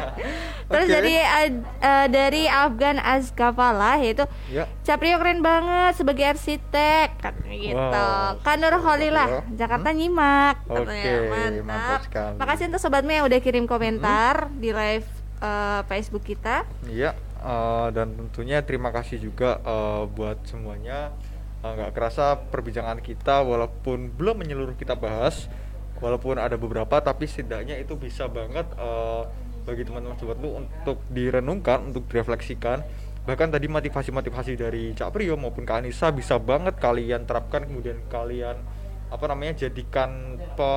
Terus Oke. dari eh, dari Afgan Azkafala yaitu ya Caprio keren banget sebagai arsitek katanya gitu. Wow. Kanur Holilah, Caprio. Jakarta nyimak katanya. Oke, mantap. mantap sekali. Makasih untuk sobatmu yang udah kirim komentar di live eh, Facebook kita. Iya, eh, dan tentunya terima kasih juga eh, buat semuanya. Nggak kerasa perbincangan kita walaupun belum menyeluruh kita bahas, walaupun ada beberapa, tapi setidaknya itu bisa banget eh, bagi teman-teman sobat lu untuk direnungkan, untuk direfleksikan. Bahkan tadi motivasi-motivasi dari Cak Priyo maupun Kak Anissa bisa banget kalian terapkan kemudian kalian apa namanya jadikan pe,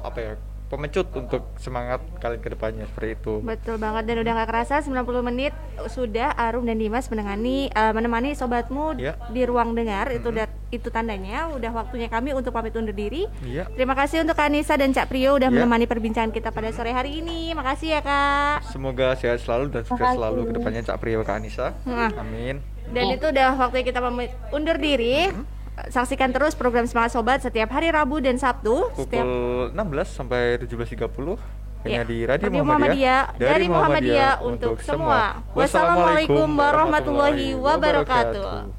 apa ya pemecut untuk semangat kalian ke depannya seperti itu. Betul banget dan udah gak kerasa 90 menit sudah Arum dan Dimas menemani eh, menemani sobatmu Ya. di ruang dengar itu dat- itu tandanya udah waktunya kami untuk pamit undur diri. Iya. Terima kasih untuk Anissa dan Cak Prio udah Ya. menemani perbincangan kita pada sore hari ini. Makasih ya Kak. Semoga sehat selalu dan sukses selalu ke depannya Cak Priyo Kak Anissa. Nah. Amin. Dan itu udah waktunya kita pamit undur diri. Saksikan terus program Semangat Sobat setiap hari Rabu dan Sabtu. Setiap Pukul 16 sampai 17.30 hanya Ya, di Radio, Radio Muhammadiyah, dari Muhammadiyah untuk semua. Wassalamualaikum warahmatullahi wabarakatuh.